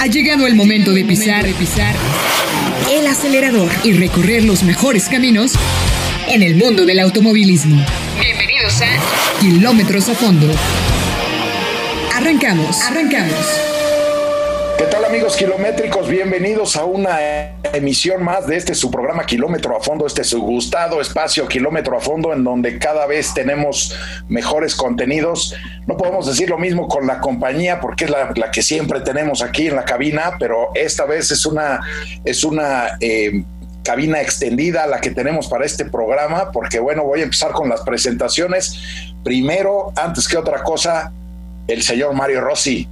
Ha llegado el momento de pisar, pisar el acelerador y recorrer los mejores caminos en el mundo del automovilismo. Bienvenidos a Kilómetros a Fondo. Arrancamos, arrancamos. ¿Qué tal amigos kilométricos? Bienvenidos a una emisión más de este su programa Kilómetro a Fondo, este su gustado espacio Kilómetro a Fondo en donde cada vez tenemos mejores contenidos. No podemos decir lo mismo con la compañía porque es la, que siempre tenemos aquí en la cabina, pero esta vez es una, es una eh, cabina extendida la que tenemos para este programa porque bueno, voy a empezar con las presentaciones. Primero, antes que otra cosa, el señor Mario Rossi.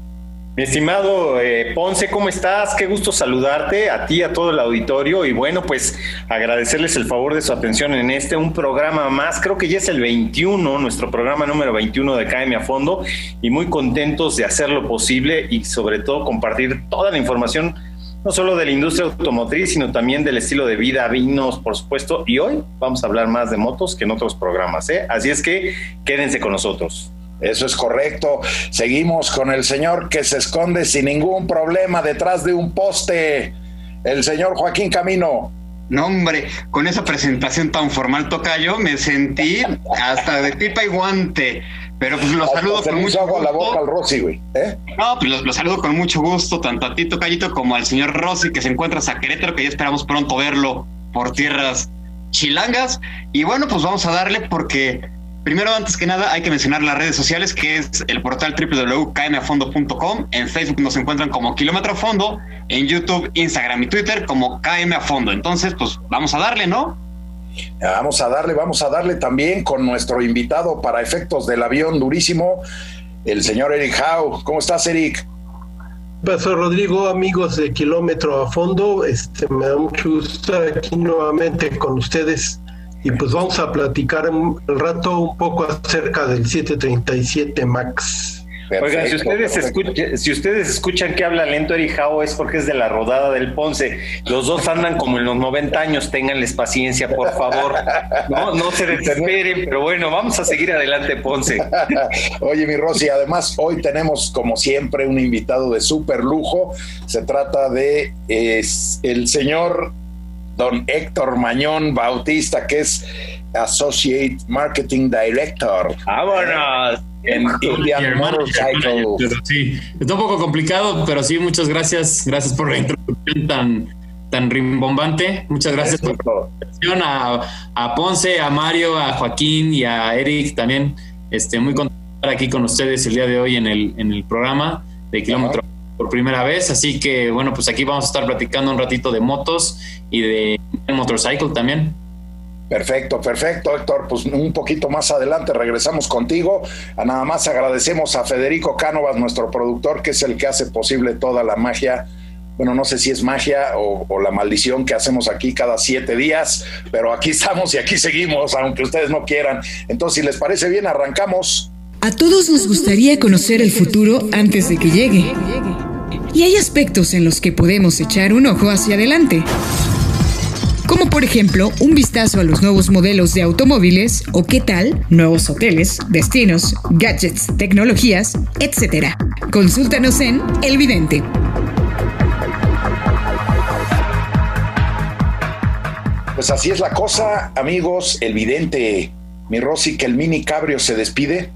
Mi estimado eh, Ponce, ¿cómo estás? Qué gusto saludarte a ti, a todo el auditorio y bueno, pues agradecerles el favor de su atención en este, un programa más, creo que ya es el 21, nuestro programa número 21 de KM a Fondo y muy contentos de hacer lo posible y sobre todo compartir toda la información, no solo de la industria automotriz, sino también del estilo de vida, vinos, por supuesto, y hoy vamos a hablar más de motos que en otros programas, ¿eh? Así es que quédense con nosotros. Eso es correcto. Seguimos con el señor que se esconde sin ningún problema detrás de un poste, el señor Joaquín Camino. No, hombre, con esa presentación tan formal, Tocayo, me sentí hasta de pipa y guante. Pero pues los saludo con mucho gusto. la boca al Rossi, güey. ¿eh? No, pues los, saludo con mucho gusto, tanto a ti, Tocayito, como al señor Rossi, que se encuentra a Querétaro, que ya esperamos pronto verlo por tierras chilangas. Y bueno, pues vamos a darle porque Primero, antes que nada, hay que mencionar las redes sociales, que es el portal www.kmafondo.com. En Facebook nos encuentran como Kilómetro a Fondo, en YouTube, Instagram y Twitter como KM a Fondo. Entonces, pues vamos a darle, ¿no? Vamos a darle, vamos a darle también con nuestro invitado para efectos del avión durísimo, el señor Eric Howe. ¿Cómo estás, Eric? Pasó Rodrigo, amigos de Kilómetro a Fondo, este, me da mucho gusto estar aquí nuevamente con ustedes y pues vamos a platicar un rato un poco acerca del 737 Max. Oigan, si ustedes, escuchan, si ustedes escuchan que habla lento Erijao es porque es de la rodada del Ponce. Los dos andan como en los 90 años, ténganles paciencia, por favor. No, no se desesperen, pero bueno, vamos a seguir adelante, Ponce. Oye, mi Rosy, además hoy tenemos, como siempre, un invitado de súper lujo. Se trata de es, el señor don Héctor Mañón Bautista, que es Associate Marketing Director. ¡Vámonos! En Indian Motorcycle. Sí, está un poco complicado, pero sí, muchas gracias. Gracias por la introducción tan, tan rimbombante. Muchas gracias por la introducción a, a, Ponce, a Mario, a Joaquín y a Eric también. Este, muy contento de estar aquí con ustedes el día de hoy en el, en el programa de Kilómetro por primera vez. Así que, bueno, pues aquí vamos a estar platicando un ratito de motos y de motorcycle también. Perfecto, perfecto, Héctor. Pues un poquito más adelante regresamos contigo. Nada más agradecemos a Federico Cánovas, nuestro productor, que es el que hace posible toda la magia. Bueno, no sé si es magia o, o, la maldición que hacemos aquí cada siete días, pero aquí estamos y aquí seguimos, aunque ustedes no quieran. Entonces, si les parece bien, arrancamos. A todos nos gustaría conocer el futuro antes de que llegue. Y hay aspectos en los que podemos echar un ojo hacia adelante. Como por ejemplo un vistazo a los nuevos modelos de automóviles o qué tal nuevos hoteles, destinos, gadgets, tecnologías, etc. Consúltanos en El Vidente. Pues así es la cosa, amigos, El Vidente. Mi Rosy, que el mini cabrio se despide.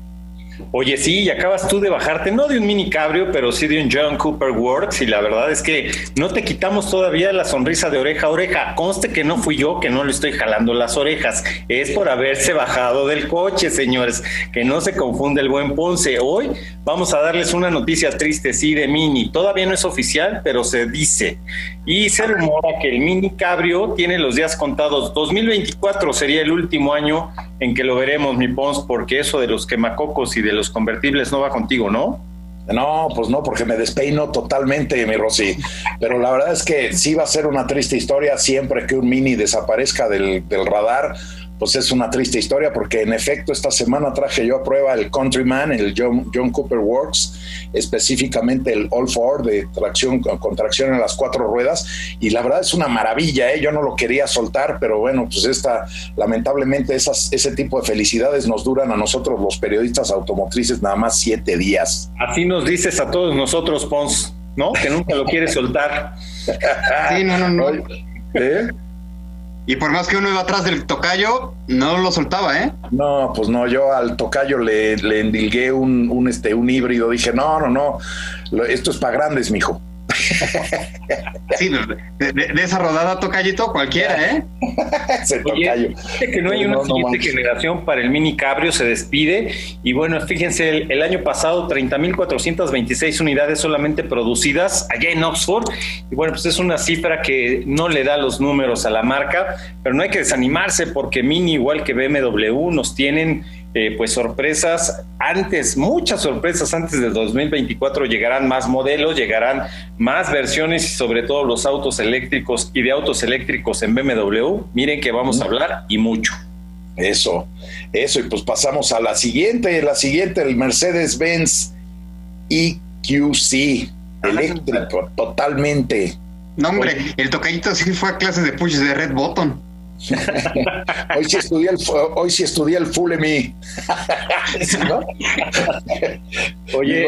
Oye, sí, y acabas tú de bajarte, no de un mini cabrio, pero sí de un John Cooper Works, y la verdad es que no te quitamos todavía la sonrisa de oreja a oreja. Conste que no fui yo que no le estoy jalando las orejas, es por haberse bajado del coche, señores, que no se confunde el buen Ponce. Hoy vamos a darles una noticia triste, sí, de Mini. Todavía no es oficial, pero se dice. Y se rumora que el Mini Cabrio tiene los días contados. 2024 sería el último año en que lo veremos, mi Pons, porque eso de los quemacocos y de los convertibles no va contigo, ¿no? No, pues no, porque me despeino totalmente, mi Rosy. Pero la verdad es que sí va a ser una triste historia siempre que un mini desaparezca del, del radar pues es una triste historia porque en efecto esta semana traje yo a prueba el Countryman, el John, John Cooper Works, específicamente el All Four de tracción con tracción en las cuatro ruedas y la verdad es una maravilla, ¿eh? yo no lo quería soltar, pero bueno, pues esta lamentablemente esas, ese tipo de felicidades nos duran a nosotros los periodistas automotrices nada más siete días. Así nos dices a todos nosotros, Pons. ¿no? Que nunca lo quiere soltar. Sí, no, no, no. ¿Eh? Y por más que uno iba atrás del tocayo, no lo soltaba, ¿eh? No, pues no, yo al tocayo le, le endilgué un, un, este, un híbrido. Dije, no, no, no, esto es para grandes, mijo. Sí, de, esa rodada tocallito cualquiera, ¿eh? se Oye, que no hay una siguiente generación para el mini cabrio, se despide. Y bueno, fíjense, el, año pasado 30.426 unidades solamente producidas allá en Oxford. Y bueno, pues es una cifra que no le da los números a la marca, pero no hay que desanimarse porque Mini, igual que BMW, nos tienen eh, pues sorpresas antes, muchas sorpresas antes del 2024, llegarán más modelos, llegarán más versiones y sobre todo los autos eléctricos y de autos eléctricos en BMW. Miren que vamos a hablar y mucho. Eso, eso, y pues pasamos a la siguiente, la siguiente, el Mercedes-Benz EQC, eléctrico, totalmente. No, hombre, el tocadito sí fue a clases de push de Red Button. hoy sí estudié el, hoy sí estudié el full me. Oye,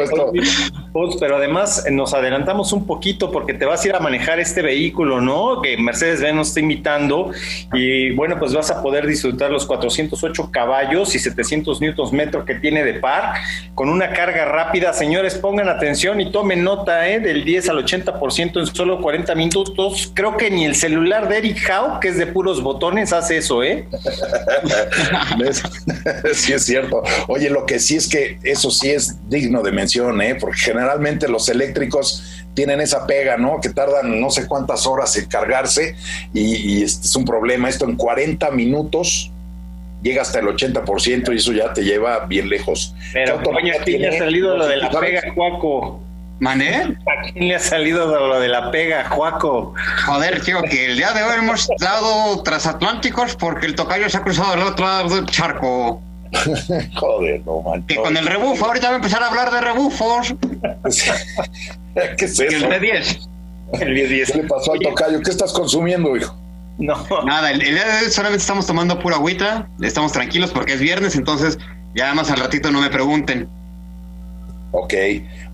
pero además nos adelantamos un poquito porque te vas a ir a manejar este vehículo, ¿no? Que Mercedes-Benz nos está invitando y bueno, pues vas a poder disfrutar los 408 caballos y 700 newtons metro que tiene de par con una carga rápida. Señores, pongan atención y tomen nota, ¿eh? Del 10 al 80% en solo 40 minutos. Creo que ni el celular de Eric Howe, que es de puros botones, hace eso, ¿eh? sí, es cierto. Oye, lo que sí es que eso sí es digno de mención, ¿eh? Porque generalmente los eléctricos tienen esa pega, ¿no? Que tardan no sé cuántas horas en cargarse y, este es un problema. Esto en 40 minutos llega hasta el 80% y eso ya te lleva bien lejos. Pero, coño, ha salido lo de la pega, Cuaco. ¿Mané? ¿A quién le ha salido de lo de la pega, Juaco? Joder, tío, que el día de hoy hemos dado transatlánticos porque el tocayo se ha cruzado al otro lado del charco. Joder, no man. Que con el rebufo, ahorita voy a empezar a hablar de rebufos. ¿Qué es eso? El B10. El B10. ¿Qué le pasó al tocayo? ¿Qué estás consumiendo, hijo? No. Nada, el, día de hoy solamente estamos tomando pura agüita, estamos tranquilos porque es viernes, entonces ya más al ratito no me pregunten. Ok,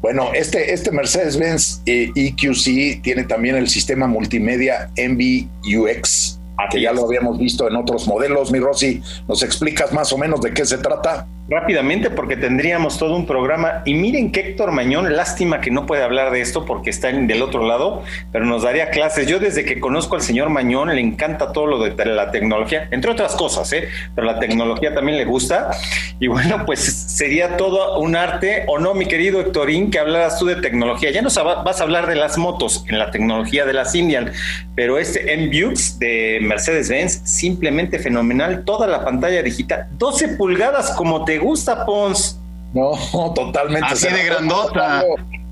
bueno, este, este Mercedes-Benz EQC e tiene también el sistema multimedia MBUX, que ya lo habíamos visto en otros modelos. Mi Rosy, ¿nos explicas más o menos de qué se trata? Rápidamente porque tendríamos todo un programa. Y miren que Héctor Mañón, lástima que no puede hablar de esto porque está del otro lado, pero nos daría clases. Yo desde que conozco al señor Mañón le encanta todo lo de la tecnología, entre otras cosas, ¿eh? pero la tecnología también le gusta. Y bueno, pues sería todo un arte, ¿o no, mi querido Héctorín, que hablaras tú de tecnología? Ya nos vas a hablar de las motos en la tecnología de las Indian, pero este M-Bukes de Mercedes-Benz, simplemente fenomenal, toda la pantalla digital, 12 pulgadas como te gusta, Pons. No, totalmente. Así de grandota.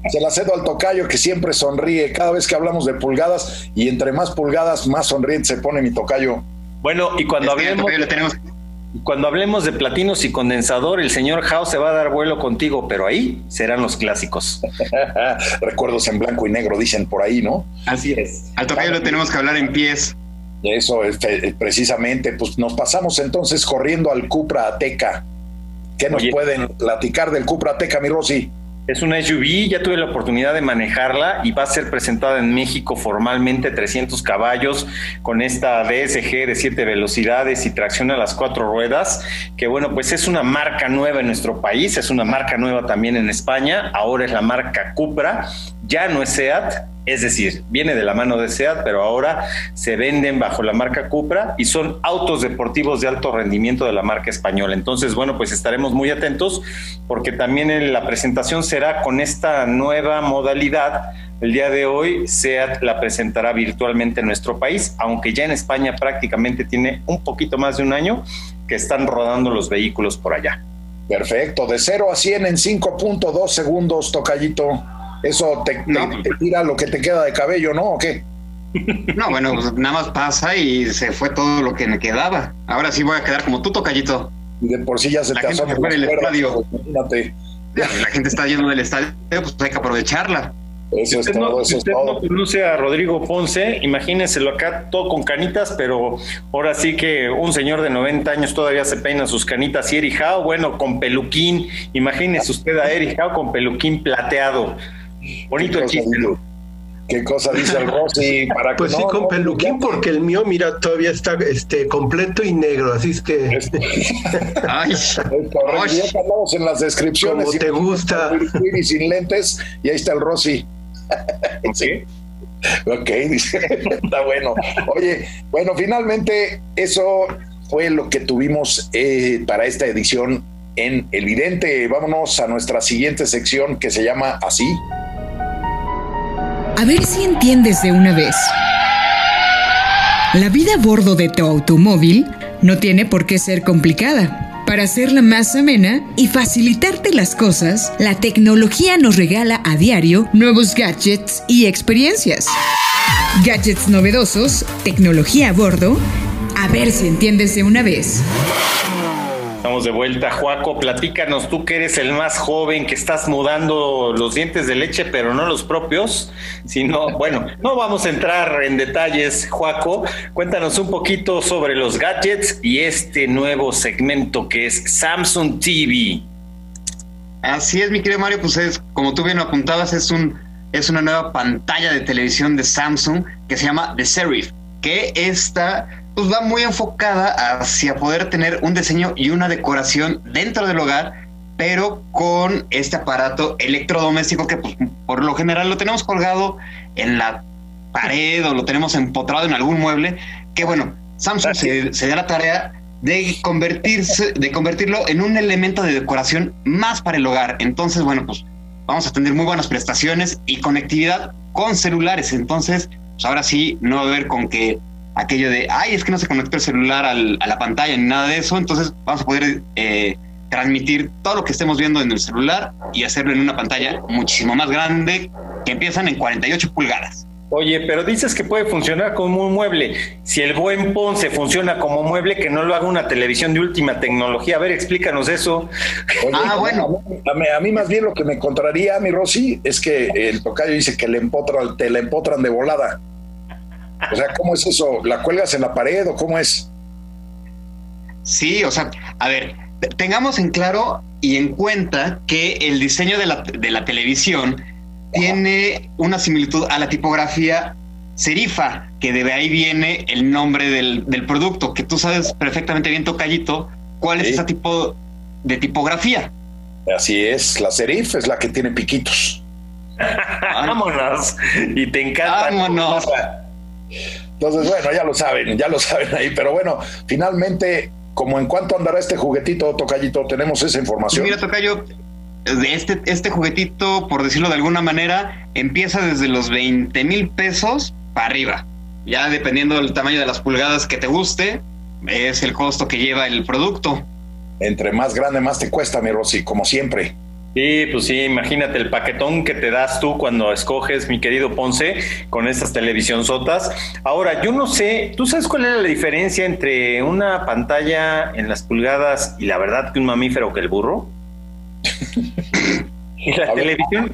Se la cedo al tocayo que siempre sonríe cada vez que hablamos de pulgadas y entre más pulgadas, más sonriente se pone mi tocayo. Bueno, y cuando hablemos, cuando hablemos de platinos y condensador, el señor House se va a dar vuelo contigo, pero ahí serán los clásicos. Recuerdos en blanco y negro, dicen por ahí, ¿no? Así es. Al tocayo lo tenemos que hablar en pies. Eso, este, precisamente, pues nos pasamos entonces corriendo al Cupra Ateca. ¿Qué nos pueden platicar del Cupra Teca, mi Rosy? Es una SUV, ya tuve la oportunidad de manejarla y va a ser presentada en México formalmente 300 caballos con esta DSG de 7 velocidades y tracción a las cuatro ruedas, que bueno, pues es una marca nueva en nuestro país, es una marca nueva también en España, ahora es la marca Cupra, ya no es SEAT, es decir, viene de la mano de SEAT, pero ahora se venden bajo la marca Cupra y son autos deportivos de alto rendimiento de la marca española. Entonces, bueno, pues estaremos muy atentos porque también la presentación será con esta nueva modalidad. El día de hoy SEAT la presentará virtualmente en nuestro país, aunque ya en España prácticamente tiene un poquito más de un año que están rodando los vehículos por allá. Perfecto, de 0 a 100 en 5.2 segundos, Tocayito. Eso te, tira lo que te queda de cabello, ¿no? ¿O qué? No, bueno, pues nada más pasa y se fue todo lo que me quedaba. Ahora sí voy a quedar como tú, tocallito. Y de por sí ya se la te gente se el estadio. Pues, la gente está yendo del estadio, pues hay que aprovecharla. Eso si usted, no, si usted no, conoce a Rodrigo Ponce, imagínenselo acá todo con canitas, pero ahora sí que un señor de 90 años todavía se peina sus canitas y Eric Howe, bueno, con peluquín, imagínese usted a Eric Howe con peluquín plateado. Bonito chiste, ¿Qué cosa dice el Rossi? Para pues sí, con peluquín, porque el mío, mira, todavía está este, completo y negro, así es que. Este. Ay, ya hablamos en las descripciones. Como te gusta. Y sin lentes, y ahí está el Rossi. sí. Ok, dice, está bueno. Oye, bueno, finalmente eso fue lo que tuvimos eh, para esta edición en Evidente. Vámonos a nuestra siguiente sección que se llama así. A ver si entiendes de una vez. La vida a bordo de tu automóvil no tiene por qué ser complicada. Para hacerla más amena y facilitarte las cosas, la tecnología nos regala a diario nuevos gadgets y experiencias. Gadgets novedosos, tecnología a bordo. A ver si entiendes de una vez. Estamos de vuelta, Juaco. Platícanos, tú que eres el más joven, que estás mudando los dientes de leche, pero no los propios, sino, bueno, no vamos a entrar en detalles, Juaco. Cuéntanos un poquito sobre los gadgets y este nuevo segmento que es Samsung TV. Así es, mi querido Mario, pues es, como tú bien lo apuntabas, es un es una nueva pantalla de televisión de Samsung que se llama The Serif, que está pues va muy enfocada hacia poder tener un diseño y una decoración dentro del hogar, pero con este aparato electrodoméstico que pues, por lo general lo tenemos colgado en la pared o lo tenemos empotrado en algún mueble, que bueno, Samsung se, se da la tarea de convertirse, de convertirlo en un elemento de decoración más para el hogar. Entonces, bueno, pues vamos a tener muy buenas prestaciones y conectividad con celulares. Entonces, pues ahora sí, no va a haber con que aquello de, ay, es que no se conectó el celular a la pantalla ni nada de eso, entonces vamos a poder eh, transmitir todo lo que estemos viendo en el celular y hacerlo en una pantalla muchísimo más grande que empiezan en 48 pulgadas. Oye, pero dices que puede funcionar como un mueble. Si el buen Ponce funciona como mueble, que no lo haga una televisión de última tecnología. A ver, explícanos eso. ah, bueno. A mí, más bien lo que me encontraría, mi Rosy, es que el tocayo dice que le empotran, te le empotran de volada. O sea, ¿cómo es eso? ¿La cuelgas en la pared o cómo es? Sí, o sea, a ver, tengamos en claro y en cuenta que el diseño de la, de la televisión tiene una similitud a la tipografía serifa, que de ahí viene el nombre del, producto, que tú sabes perfectamente bien, Tocayito, cuál es ese tipo de tipografía. Así es, la serif es la que tiene piquitos. Vámonos. Y te encanta. Vámonos. Entonces, bueno, ya lo saben, ya lo saben ahí, pero bueno, finalmente, como en cuánto andará este juguetito, Tocayito, tenemos esa información. Mira, Tocayo, este, este juguetito, por decirlo de alguna manera, empieza desde los 20 mil pesos para arriba. Ya dependiendo del tamaño de las pulgadas que te guste, es el costo que lleva el producto. Entre más grande, más te cuesta, mi Rosy, como siempre. Sí, pues sí, imagínate el paquetón que te das tú cuando escoges, mi querido Ponce, con estas televisión sotas. Ahora, yo no sé, ¿tú sabes cuál es la diferencia entre una pantalla en las pulgadas y la verdad que un mamífero que el burro? y la televisión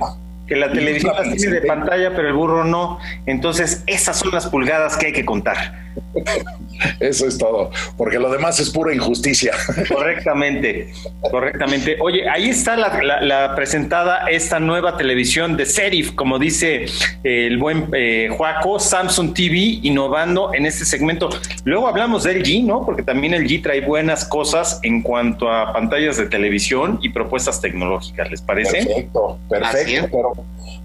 que la televisión las tiene de pantalla, pero el burro no. Entonces, esas son las pulgadas que hay que contar. Eso es todo, porque lo demás es pura injusticia. Correctamente, correctamente. Oye, ahí está la, presentada esta nueva televisión de Serif, como dice eh, el buen eh, Juaco, Samsung TV innovando en este segmento. Luego hablamos del G, ¿no? Porque también el G trae buenas cosas en cuanto a pantallas de televisión y propuestas tecnológicas, ¿les parece? Perfecto, perfecto, pero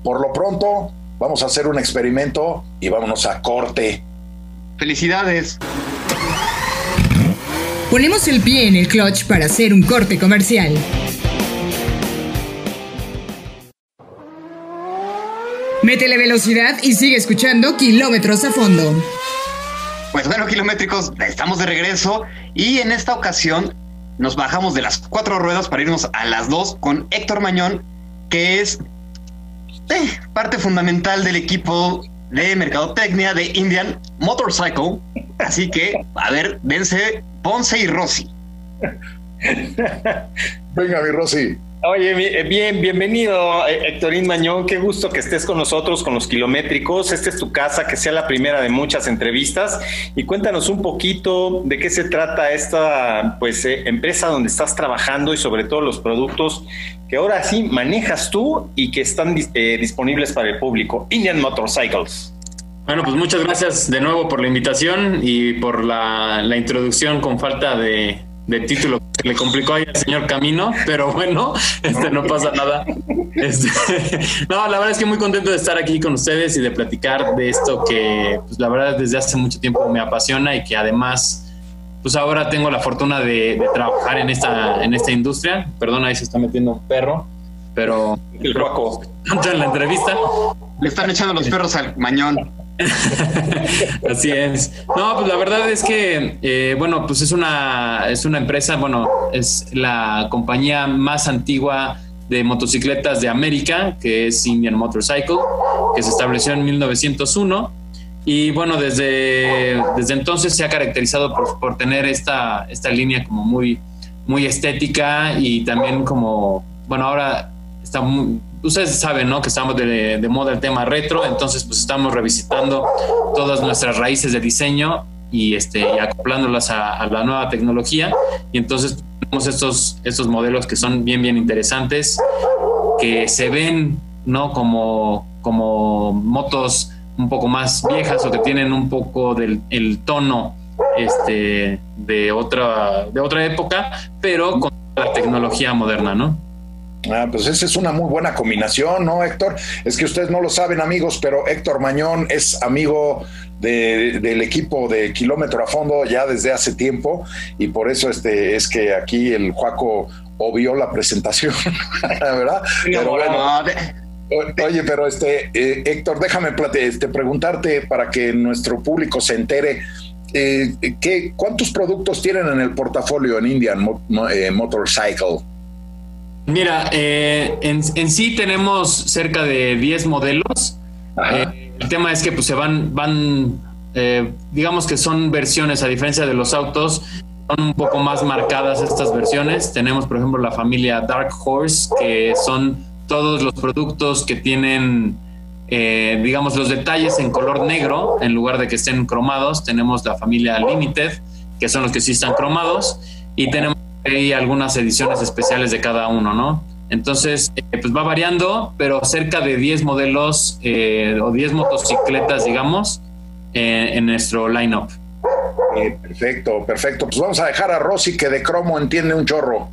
por lo pronto vamos a hacer un experimento y vámonos a corte. Felicidades. Ponemos el pie en el clutch para hacer un corte comercial. Métele velocidad y sigue escuchando kilómetros a fondo. Pues bueno, kilométricos, estamos de regreso y en esta ocasión nos bajamos de las cuatro ruedas para irnos a las dos con Héctor Mañón, que es eh, parte fundamental del equipo de mercadotecnia de Indian Motorcycle. Así que, a ver, dense Ponce y Rossi. Venga, mi Rossi. Oye, eh, bien, bienvenido, eh, Héctorín Mañón. Qué gusto que estés con nosotros, con los kilométricos. Esta es tu casa, que sea la primera de muchas entrevistas. Y cuéntanos un poquito de qué se trata esta pues, eh, empresa donde estás trabajando y sobre todo los productos que ahora sí manejas tú y que están disponibles para el público. Indian Motorcycles. Bueno, pues muchas gracias de nuevo por la invitación y por la introducción con falta de, de título que le complicó ahí al señor Camino, pero bueno, este no pasa nada. Este, no, la verdad es que muy contento de estar aquí con ustedes y de platicar de esto que, pues la verdad desde hace mucho tiempo me apasiona y que además, pues ahora tengo la fortuna de, trabajar en esta, en esta industria. Perdón, ahí se está metiendo un perro, pero el roco. en la entrevista. Le están echando los perros al mañón. Así es. No, pues la verdad es que, eh, bueno, pues es una, es una empresa, bueno, es la compañía más antigua de motocicletas de América, que es Indian Motorcycle, que se estableció en 1901. Y bueno, desde, desde entonces se ha caracterizado por, por tener esta, esta línea como muy, muy estética y también como, bueno, ahora está muy, ustedes saben, ¿no? Que estamos de, moda el tema retro, entonces pues estamos revisitando todas nuestras raíces de diseño y, este, y acoplándolas a, la nueva tecnología. Y entonces tenemos estos, estos modelos que son bien, bien interesantes, que se ven, ¿no? Como, como motos un poco más viejas o que tienen un poco del el tono este, de, otra, de otra época, pero con la tecnología moderna, ¿no? Ah, pues esa es una muy buena combinación, ¿no, Héctor? Es que ustedes no lo saben, amigos, pero Héctor Mañón es amigo del equipo de Kilómetro a Fondo ya desde hace tiempo y por eso este, es que aquí el Juaco obvió la presentación, ¿verdad? pero bueno, Oye, pero este, eh, Héctor, déjame este, preguntarte para que nuestro público se entere. Eh, ¿qué, ¿Cuántos productos tienen en el portafolio en Indian eh, Motorcycle? Mira, eh, en, sí tenemos cerca de 10 modelos. Eh, el tema es que pues, se van, van eh, digamos que son versiones, a diferencia de los autos, son un poco más marcadas estas versiones. Tenemos, por ejemplo, la familia Dark Horse, que son todos los productos que tienen, digamos, los detalles en color negro, en lugar de que estén cromados. Tenemos la familia Limited, que son los que sí están cromados. Y tenemos hay algunas ediciones especiales de cada uno, ¿no? Entonces, eh, pues va variando, pero cerca de 10 modelos eh, o 10 motocicletas, digamos, eh, en nuestro lineup. perfecto, perfecto. Pues vamos a dejar a Rosy que de cromo entiende un chorro.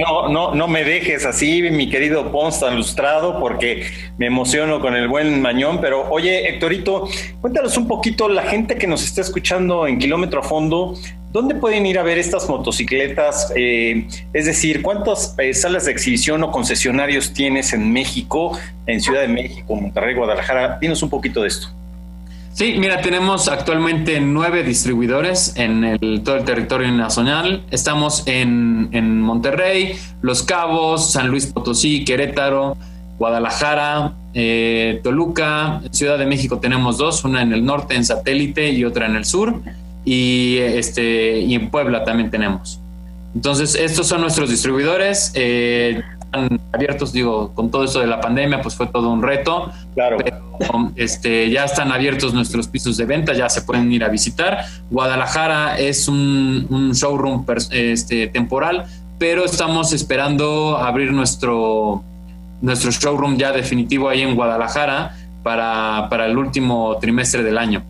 No, no, no me dejes así, mi querido Pons tan lustrado, porque me emociono con el buen Mañón. Pero oye, Héctorito, cuéntanos un poquito, la gente que nos está escuchando en Kilómetro a Fondo, ¿dónde pueden ir a ver estas motocicletas? Eh, es decir, ¿cuántas eh, salas de exhibición o concesionarios tienes en México, en Ciudad de México, Monterrey, Guadalajara? Dinos un poquito de esto. Sí, mira, tenemos actualmente nueve distribuidores en el, todo el territorio nacional. Estamos en, en Monterrey, Los Cabos, San Luis Potosí, Querétaro, Guadalajara, eh, Toluca, Ciudad de México tenemos dos, una en el norte en satélite y otra en el sur, y, este, y en Puebla también tenemos. Entonces, estos son nuestros distribuidores. Eh, abiertos, digo, con todo esto de la pandemia, pues fue todo un reto. Claro. este, ya están abiertos nuestros pisos de venta, ya se pueden ir a visitar. Guadalajara es un, showroom este, temporal, pero estamos esperando abrir nuestro, nuestro showroom ya definitivo ahí en Guadalajara para, para el último trimestre del año.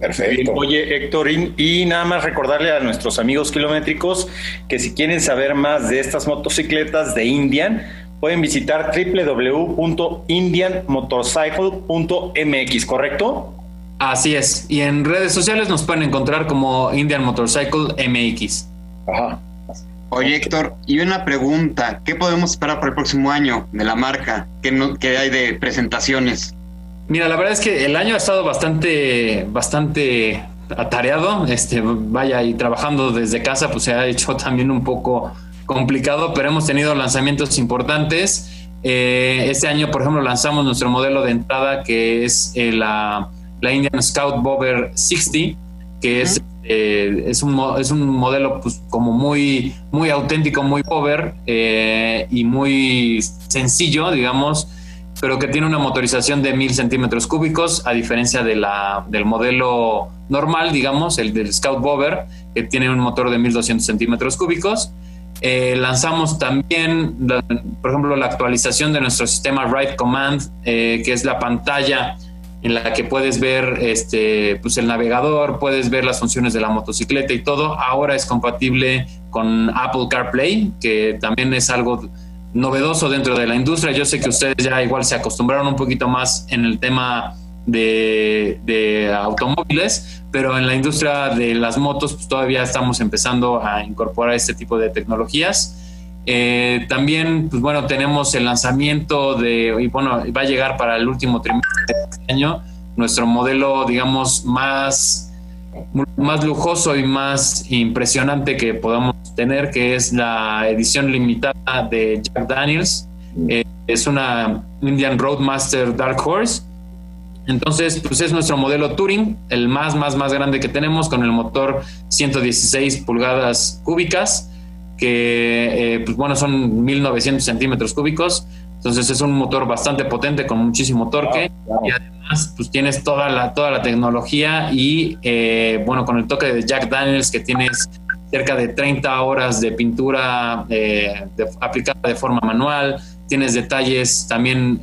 Perfecto. Oye, Héctor, y, nada más recordarle a nuestros amigos kilométricos que si quieren saber más de estas motocicletas de Indian, pueden visitar www.indianmotorcycle.mx, ¿correcto? Así es. Y en redes sociales nos pueden encontrar como Indian Motorcycle MX. Ajá. Oye, Héctor, y una pregunta. ¿Qué podemos esperar para el próximo año de la marca? ¿Qué, no, qué hay de presentaciones? Mira, la verdad es que el año ha estado bastante, bastante atareado. Este, vaya, y trabajando desde casa, pues se ha hecho también un poco complicado, pero hemos tenido lanzamientos importantes. Eh, este año, por ejemplo, lanzamos nuestro modelo de entrada que es eh, la, la, Indian Scout Bover 60, que es, eh, es, un, es un modelo pues, como muy, muy auténtico, muy power eh, y muy sencillo, digamos, pero que tiene una motorización de 1000 centímetros cúbicos, a diferencia de la, del modelo normal, digamos, el del Scout Bover, que tiene un motor de 1200 centímetros cúbicos. Eh, lanzamos también, por ejemplo, la actualización de nuestro sistema Ride Command, que es la pantalla en la que puedes ver este, pues el navegador, puedes ver las funciones de la motocicleta y todo. Ahora es compatible con Apple CarPlay, que también es algo novedoso dentro de la industria. Yo sé que ustedes ya igual se acostumbraron un poquito más en el tema de, de automóviles, pero en la industria de las motos pues todavía estamos empezando a incorporar este tipo de tecnologías. Eh, también, pues bueno, tenemos el lanzamiento de, y bueno, va a llegar para el último trimestre de este año, nuestro modelo, digamos, más, más lujoso y más impresionante que podamos tener, que es la edición limitada de Jack Daniels. Eh, es una Indian Roadmaster Dark Horse. Entonces, pues es nuestro modelo Touring, el más, más, más grande que tenemos, con el motor 116 pulgadas cúbicas que eh, pues bueno, son 1900 centímetros cúbicos, entonces es un motor bastante potente con muchísimo torque y además pues tienes toda la, toda la tecnología y eh, bueno, con el toque de Jack Daniels que tienes cerca de 30 horas de pintura eh, aplicada de forma manual, tienes detalles también,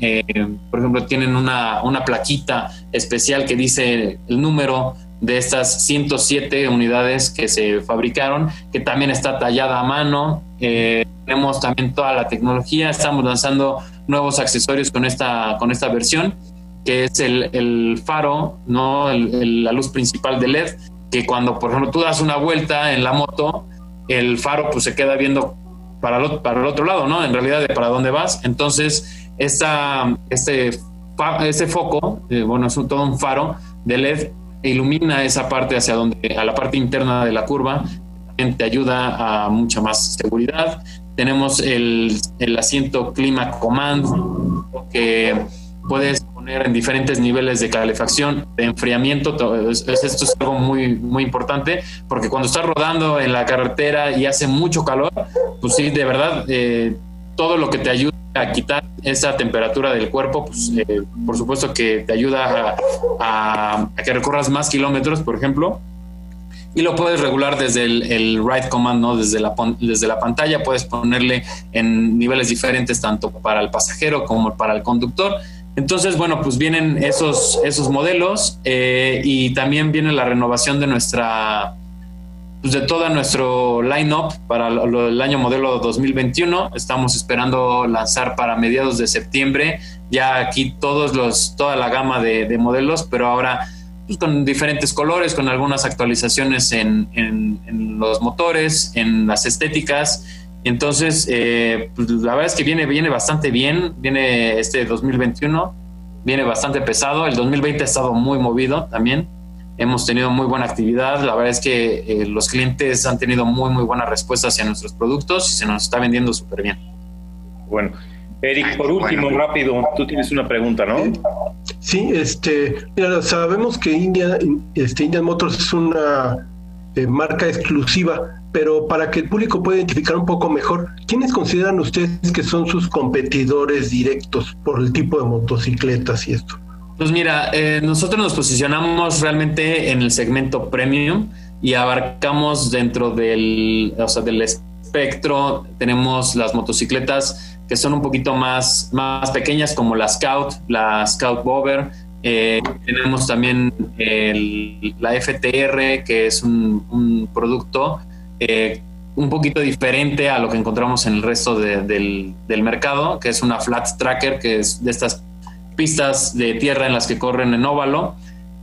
por ejemplo, tienen una, una plaquita especial que dice el número de estas 107 unidades que se fabricaron, que también está tallada a mano. Eh, tenemos también toda la tecnología, estamos lanzando nuevos accesorios con esta, con esta versión, que es el, faro, ¿no? la luz principal de LED, que cuando, por ejemplo, tú das una vuelta en la moto, el faro pues se queda viendo para el, para el otro lado, ¿no? En realidad de para dónde vas. Entonces, esta, este, este foco, eh, bueno, es todo un faro de LED ilumina esa parte hacia donde, a la parte interna de la curva, te ayuda a mucha más seguridad. Tenemos el, el asiento Clima Command, que puedes poner en diferentes niveles de calefacción, de enfriamiento. Esto es algo muy, muy importante, porque cuando estás rodando en la carretera y hace mucho calor, pues sí, de verdad, eh, todo lo que te ayuda a quitar esa temperatura del cuerpo, pues eh, por supuesto que te ayuda a, que recorras más kilómetros, por ejemplo. Y lo puedes regular desde el, el Ride Command, ¿no? Desde la, desde la pantalla puedes ponerle en niveles diferentes, tanto para el pasajero como para el conductor. Entonces, bueno, pues vienen esos, esos modelos eh, y también viene la renovación de nuestra pues, de todo nuestro line-up para el año modelo 2021. Estamos esperando lanzar para mediados de septiembre ya aquí todos los, toda la gama de, modelos, pero ahora con diferentes colores, con algunas actualizaciones en, en, los motores, en las estéticas. Entonces, eh, pues, la verdad es que viene, viene bastante bien, viene este 2021, viene bastante pesado, el 2020 ha estado muy movido también hemos tenido muy buena actividad. La verdad es que eh, los clientes han tenido muy, muy buena respuesta hacia nuestros productos y se nos está vendiendo súper bien. Bueno, Eric, por último, rápido, tú tienes una pregunta, ¿no? Sí, este, sabemos que India, este, Indian Motors es una eh, marca exclusiva, pero para que el público pueda identificar un poco mejor, ¿quiénes consideran ustedes que son sus competidores directos por el tipo de motocicletas y esto? Pues mira, eh, nosotros nos posicionamos realmente en el segmento premium y abarcamos dentro del, o sea, del espectro, tenemos las motocicletas que son un poquito más, más pequeñas como la Scout, la Scout Bover, eh, tenemos también la FTR, que es un, producto eh, un poquito diferente a lo que encontramos en el resto del, del, mercado, que es una flat tracker, que es de estas pistas de tierra en las que corren en óvalo.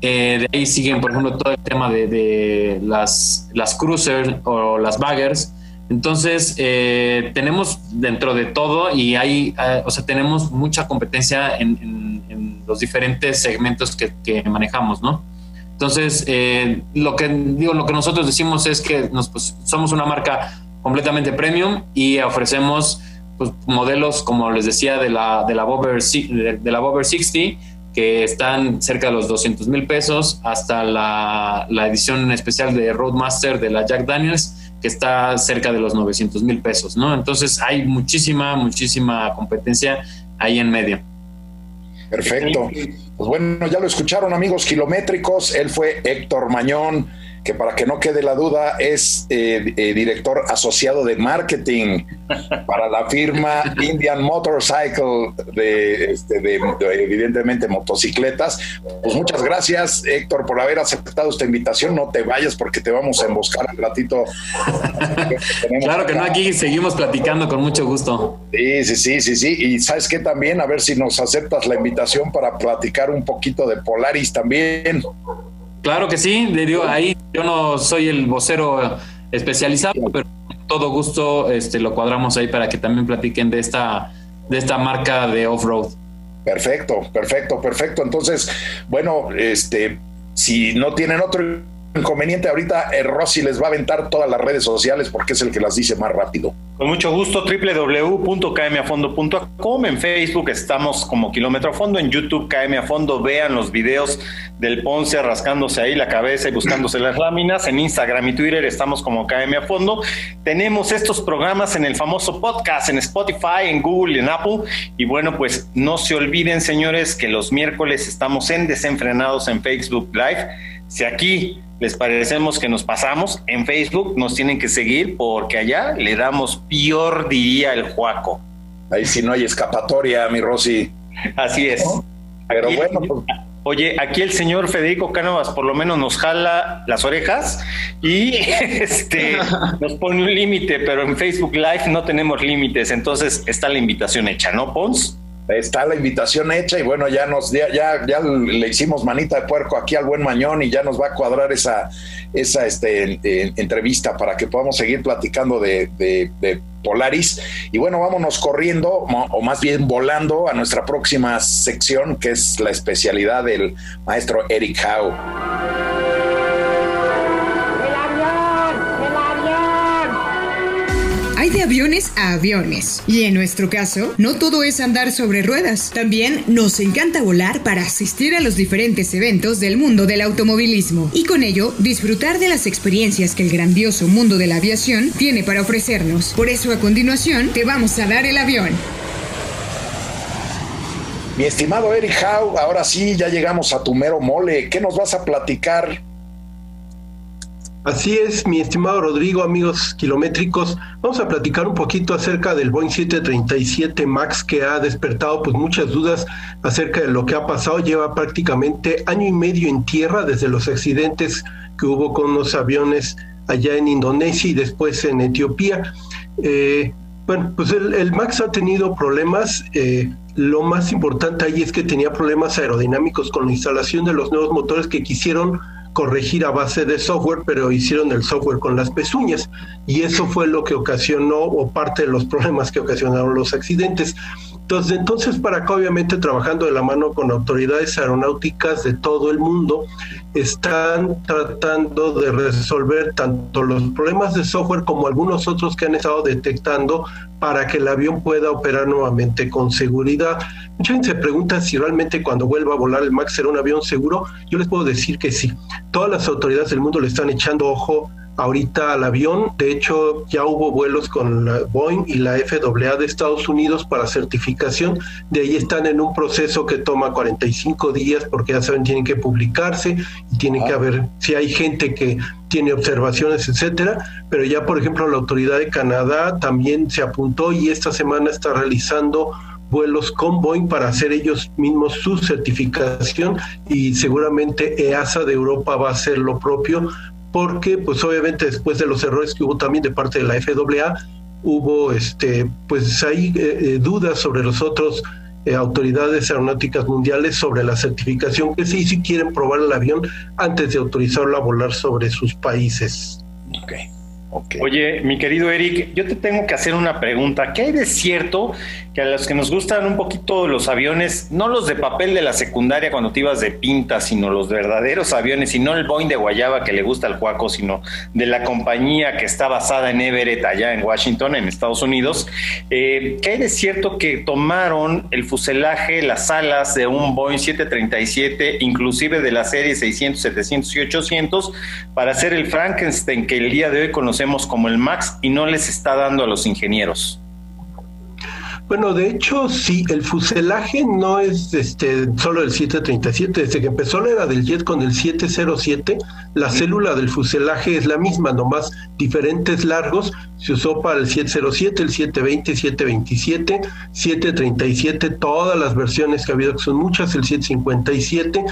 Eh, de ahí siguen, por ejemplo, todo el tema de, las, las cruisers o las baggers. Entonces, eh, tenemos dentro de todo y hay, eh, o sea, tenemos mucha competencia en, los diferentes segmentos que, manejamos, ¿no? Entonces, lo que digo, lo que nosotros decimos es que nos, pues, somos una marca completamente premium y ofrecemos pues, modelos, como les decía, de la, de la, Bober, de, la Bober 60, que están cerca de los 200 mil pesos, hasta la, la, edición especial de Roadmaster de la Jack Daniels, que está cerca de los 900 mil pesos, ¿no? Entonces hay muchísima, muchísima competencia ahí en medio. Perfecto. Pues bueno, ya lo escucharon amigos kilométricos, él fue Héctor Mañón que para que no quede la duda es eh, eh, director asociado de marketing para la firma Indian Motorcycle de, este, de, evidentemente motocicletas. Pues muchas gracias Héctor por haber aceptado esta invitación. No te vayas porque te vamos a emboscar un ratito. claro que no, aquí seguimos platicando con mucho gusto. Sí, sí, sí, sí, sí. Y sabes que también, a ver si nos aceptas la invitación para platicar un poquito de Polaris también. Claro que sí, le digo, ahí yo no soy el vocero especializado, pero todo gusto este, lo cuadramos ahí para que también platiquen de esta, de esta marca de off-road. Perfecto, perfecto, perfecto. Entonces, bueno, este, si no tienen otro inconveniente, ahorita eh, Rossi les va a aventar todas las redes sociales porque es el que las dice más rápido. Con mucho gusto, www.kmafondo.com. En Facebook estamos como Kilómetro a Fondo, en YouTube KM a Fondo. Vean los videos del Ponce rascándose ahí la cabeza y buscándose las láminas. En Instagram y Twitter estamos como KM a Fondo. Tenemos estos programas en el famoso podcast, en Spotify, en Google en Apple. Y bueno, pues no se olviden, señores, que los miércoles estamos en Desenfrenados en Facebook Live. Si aquí les parecemos que nos pasamos, en Facebook nos tienen que seguir porque allá le damos peor, diría el Juaco. Ahí sí no hay escapatoria, mi Rosy. Así es. Pero bueno, pues, Oye, aquí el señor Federico Cánovas por lo menos nos jala las orejas y este nos pone un límite, pero en Facebook Live no tenemos límites, entonces está la invitación hecha, ¿no, Pons? Está la invitación hecha y bueno, ya nos ya, ya, le hicimos manita de puerco aquí al buen Mañón y ya nos va a cuadrar esa, esa este, entrevista para que podamos seguir platicando de, de, Polaris. Y bueno, vámonos corriendo, o más bien volando a nuestra próxima sección, que es la especialidad del maestro Eric Howe. De aviones a aviones. Y en nuestro caso, no todo es andar sobre ruedas. También nos encanta volar para asistir a los diferentes eventos del mundo del automovilismo y con ello disfrutar de las experiencias que el grandioso mundo de la aviación tiene para ofrecernos. Por eso a continuación te vamos a dar el avión. Mi estimado Eric Howe, ahora sí, ya llegamos a tu mero mole. ¿Qué nos vas a platicar Así es, mi estimado Rodrigo, amigos kilométricos, vamos a platicar un poquito acerca del Boeing 737 MAX que ha despertado pues muchas dudas acerca de lo que ha pasado. Lleva prácticamente año y medio en tierra desde los accidentes que hubo con los aviones allá en Indonesia y después en Etiopía. Eh, bueno, pues el, MAX ha tenido problemas. Eh, lo más importante ahí es que tenía problemas aerodinámicos con la instalación de los nuevos motores que quisieron corregir a base de software, pero hicieron el software con las pezuñas y eso fue lo que ocasionó o parte de los problemas que ocasionaron los accidentes. Entonces, entonces para acá, obviamente, trabajando de la mano con autoridades aeronáuticas de todo el mundo, están tratando de resolver tanto los problemas de software como algunos otros que han estado detectando para que el avión pueda operar nuevamente con seguridad. Mucha gente se pregunta si realmente cuando vuelva a volar el MAX será un avión seguro. Yo les puedo decir que sí. Todas las autoridades del mundo le están echando ojo ahorita al avión. De hecho, ya hubo vuelos con la Boeing y la FAA de Estados Unidos para certificación. De ahí están en un proceso que toma 45 días porque ya saben, tienen que publicarse y tienen que ah. ver si hay gente que tiene observaciones, etcétera. Pero ya, por ejemplo, la autoridad de Canadá también se apuntó y esta semana está realizando vuelos con Boeing para hacer ellos mismos su certificación y seguramente EASA de Europa va a hacer lo propio porque pues obviamente después de los errores que hubo también de parte de la FAA, hubo este pues hay eh, eh, dudas sobre los otros eh, autoridades aeronáuticas mundiales sobre la certificación que sí, sí quieren probar el avión antes de autorizarlo a volar sobre sus países. Oye, mi querido Eric, yo te tengo que hacer una pregunta. ¿Qué hay de cierto que a los que nos gustan un poquito los aviones, no los de papel de la secundaria cuando te ibas de pinta, sino los verdaderos aviones, y no el Boeing de Guayaba que le gusta al cuaco, sino de la compañía que está basada en Everett, allá en Washington, en Estados Unidos? Eh, ¿Qué hay de cierto que tomaron el fuselaje, las alas de un Boeing 737, inclusive de la serie 600, 700 y 800, para hacer el Frankenstein que el día de hoy conocemos? Como el MAX y no les está dando a los ingenieros? Bueno, de hecho, sí, el fuselaje no es este, solo el 737. Desde que empezó la era del jet con el 707, la célula del fuselaje es la misma, nomás diferentes largos. Se usó para el 707, el 720, 727, 737, todas las versiones que ha habido, que son muchas, el 757.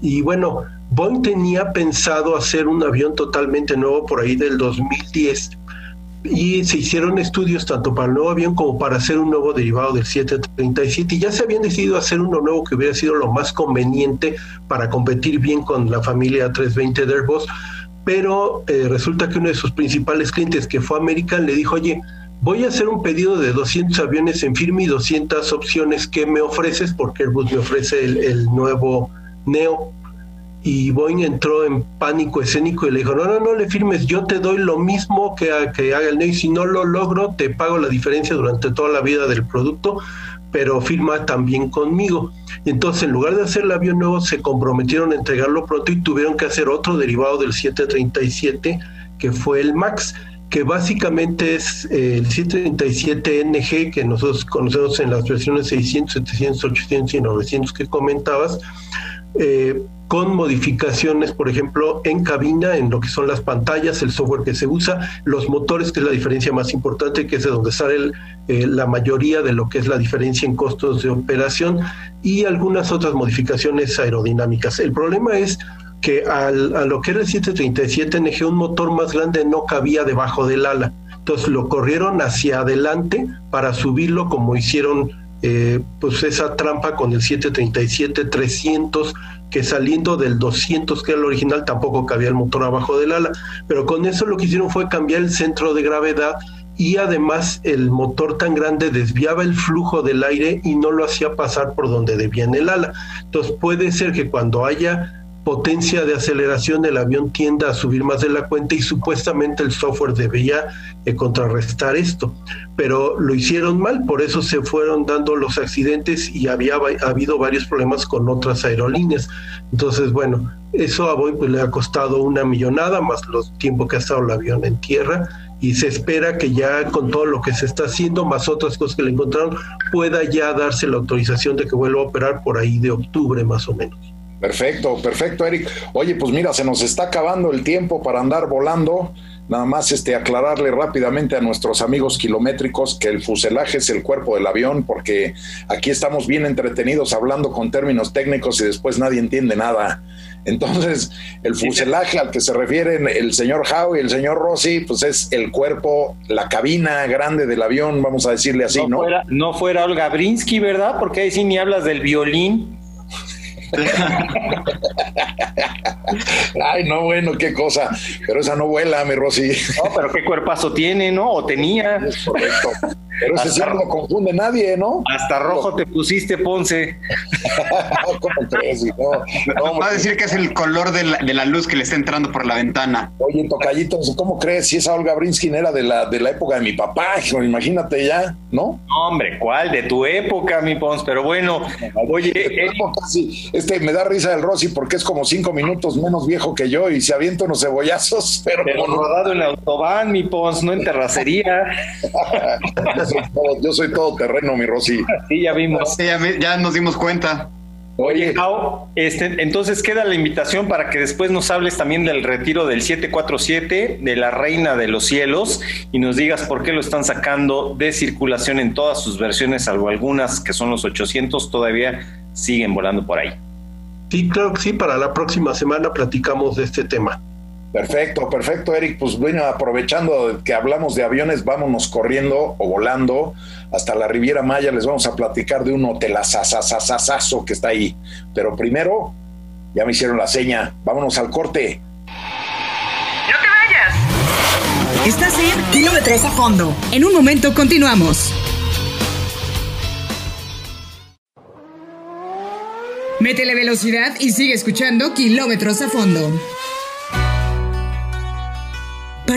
Y bueno, Boeing tenía pensado hacer un avión totalmente nuevo por ahí del 2010 y se hicieron estudios tanto para el nuevo avión como para hacer un nuevo derivado del 737 y ya se habían decidido hacer uno nuevo que hubiera sido lo más conveniente para competir bien con la familia 320 de Airbus, pero eh, resulta que uno de sus principales clientes que fue American le dijo, oye, voy a hacer un pedido de 200 aviones en firme y 200 opciones que me ofreces porque Airbus me ofrece el, el nuevo Neo y Boeing entró en pánico escénico y le dijo, no, no, no le firmes, yo te doy lo mismo que, que haga el NEO y si no lo logro, te pago la diferencia durante toda la vida del producto, pero firma también conmigo. Y entonces, en lugar de hacer el avión nuevo, se comprometieron a entregarlo pronto y tuvieron que hacer otro derivado del 737, que fue el MAX que básicamente es eh, el 737NG que nosotros conocemos en las versiones 600, 700, 800 y 900 que comentabas, eh, con modificaciones, por ejemplo, en cabina, en lo que son las pantallas, el software que se usa, los motores, que es la diferencia más importante, que es de donde sale eh, la mayoría de lo que es la diferencia en costos de operación y algunas otras modificaciones aerodinámicas. El problema es que al, a lo que era el 737NG, un motor más grande no cabía debajo del ala. Entonces lo corrieron hacia adelante para subirlo como hicieron eh, pues esa trampa con el 737-300 que saliendo del 200 que era el original tampoco cabía el motor abajo del ala, pero con eso lo que hicieron fue cambiar el centro de gravedad y además el motor tan grande desviaba el flujo del aire y no lo hacía pasar por donde debía en el ala. Entonces puede ser que cuando haya potencia de aceleración el avión tienda a subir más de la cuenta y supuestamente el software debía eh, contrarrestar esto, pero lo hicieron mal, por eso se fueron dando los accidentes y había habido varios problemas con otras aerolíneas. Entonces, bueno, eso a Boeing pues, le ha costado una millonada más los tiempo que ha estado el avión en tierra y se espera que ya con todo lo que se está haciendo, más otras cosas que le encontraron, pueda ya darse la autorización de que vuelva a operar por ahí de octubre más o menos. Perfecto, perfecto, Eric. Oye, pues mira, se nos está acabando el tiempo para andar volando. Nada más este, aclararle rápidamente a nuestros amigos kilométricos que el fuselaje es el cuerpo del avión, porque aquí estamos bien entretenidos hablando con términos técnicos y después nadie entiende nada. Entonces, el fuselaje al que se refieren el señor Howe y el señor Rossi, pues es el cuerpo, la cabina grande del avión, vamos a decirle así, ¿no? No fuera, no fuera Olga Brinsky, ¿verdad? Porque ahí sí ni hablas del violín. Ay, no, bueno, qué cosa. Pero esa no vuela, mi Rosy. No, pero qué cuerpazo tiene, ¿no? O tenía. Es correcto. Pero ese sí no lo confunde nadie, ¿no? Hasta rojo te pusiste, Ponce. ¿Cómo crees? No, Va a decir que es el color de la, luz que le está entrando por la ventana. Oye, Tocayito, ¿cómo crees? Si esa Olga Brinskin era de la, de la época de mi papá, imagínate ya, ¿no? hombre, ¿cuál? De tu época, mi Ponce. Pero bueno, oye, eh, este me da risa el Rossi porque es como cinco minutos menos viejo que yo y se avienta unos cebollazos, pero, pero rodado en autobahn, mi Ponce, no en terracería. yo soy todo terreno, mi Rosy. Sí, ya vimos. ya, nos dimos cuenta. Oye, este, entonces queda la invitación para que después nos hables también del retiro del 747 de la Reina de los Cielos y nos digas por qué lo están sacando de circulación en todas sus versiones, salvo algunas que son los 800, todavía siguen volando por ahí. Sí, claro que sí, para la próxima semana platicamos de este tema. Perfecto, perfecto, Eric. Pues bueno, aprovechando que hablamos de aviones, vámonos corriendo o volando hasta la Riviera Maya. Les vamos a platicar de un hotelazazazazazo que está ahí. Pero primero, ya me hicieron la seña. Vámonos al corte. Estás en Kilómetros a Fondo. En un momento continuamos. Métele velocidad y sigue escuchando Kilómetros a Fondo.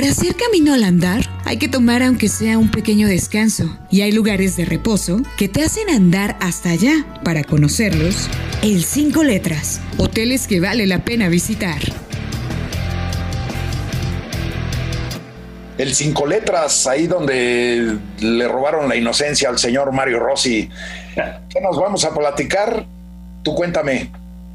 Para hacer camino al andar, hay que tomar aunque sea un pequeño descanso, y hay lugares de reposo que te hacen andar hasta allá. Para conocerlos, el Cinco Letras, hoteles que vale la pena visitar. El Cinco Letras, ahí donde le robaron la inocencia al señor Mario Rossi. ¿Qué nos vamos a platicar? Tú cuéntame.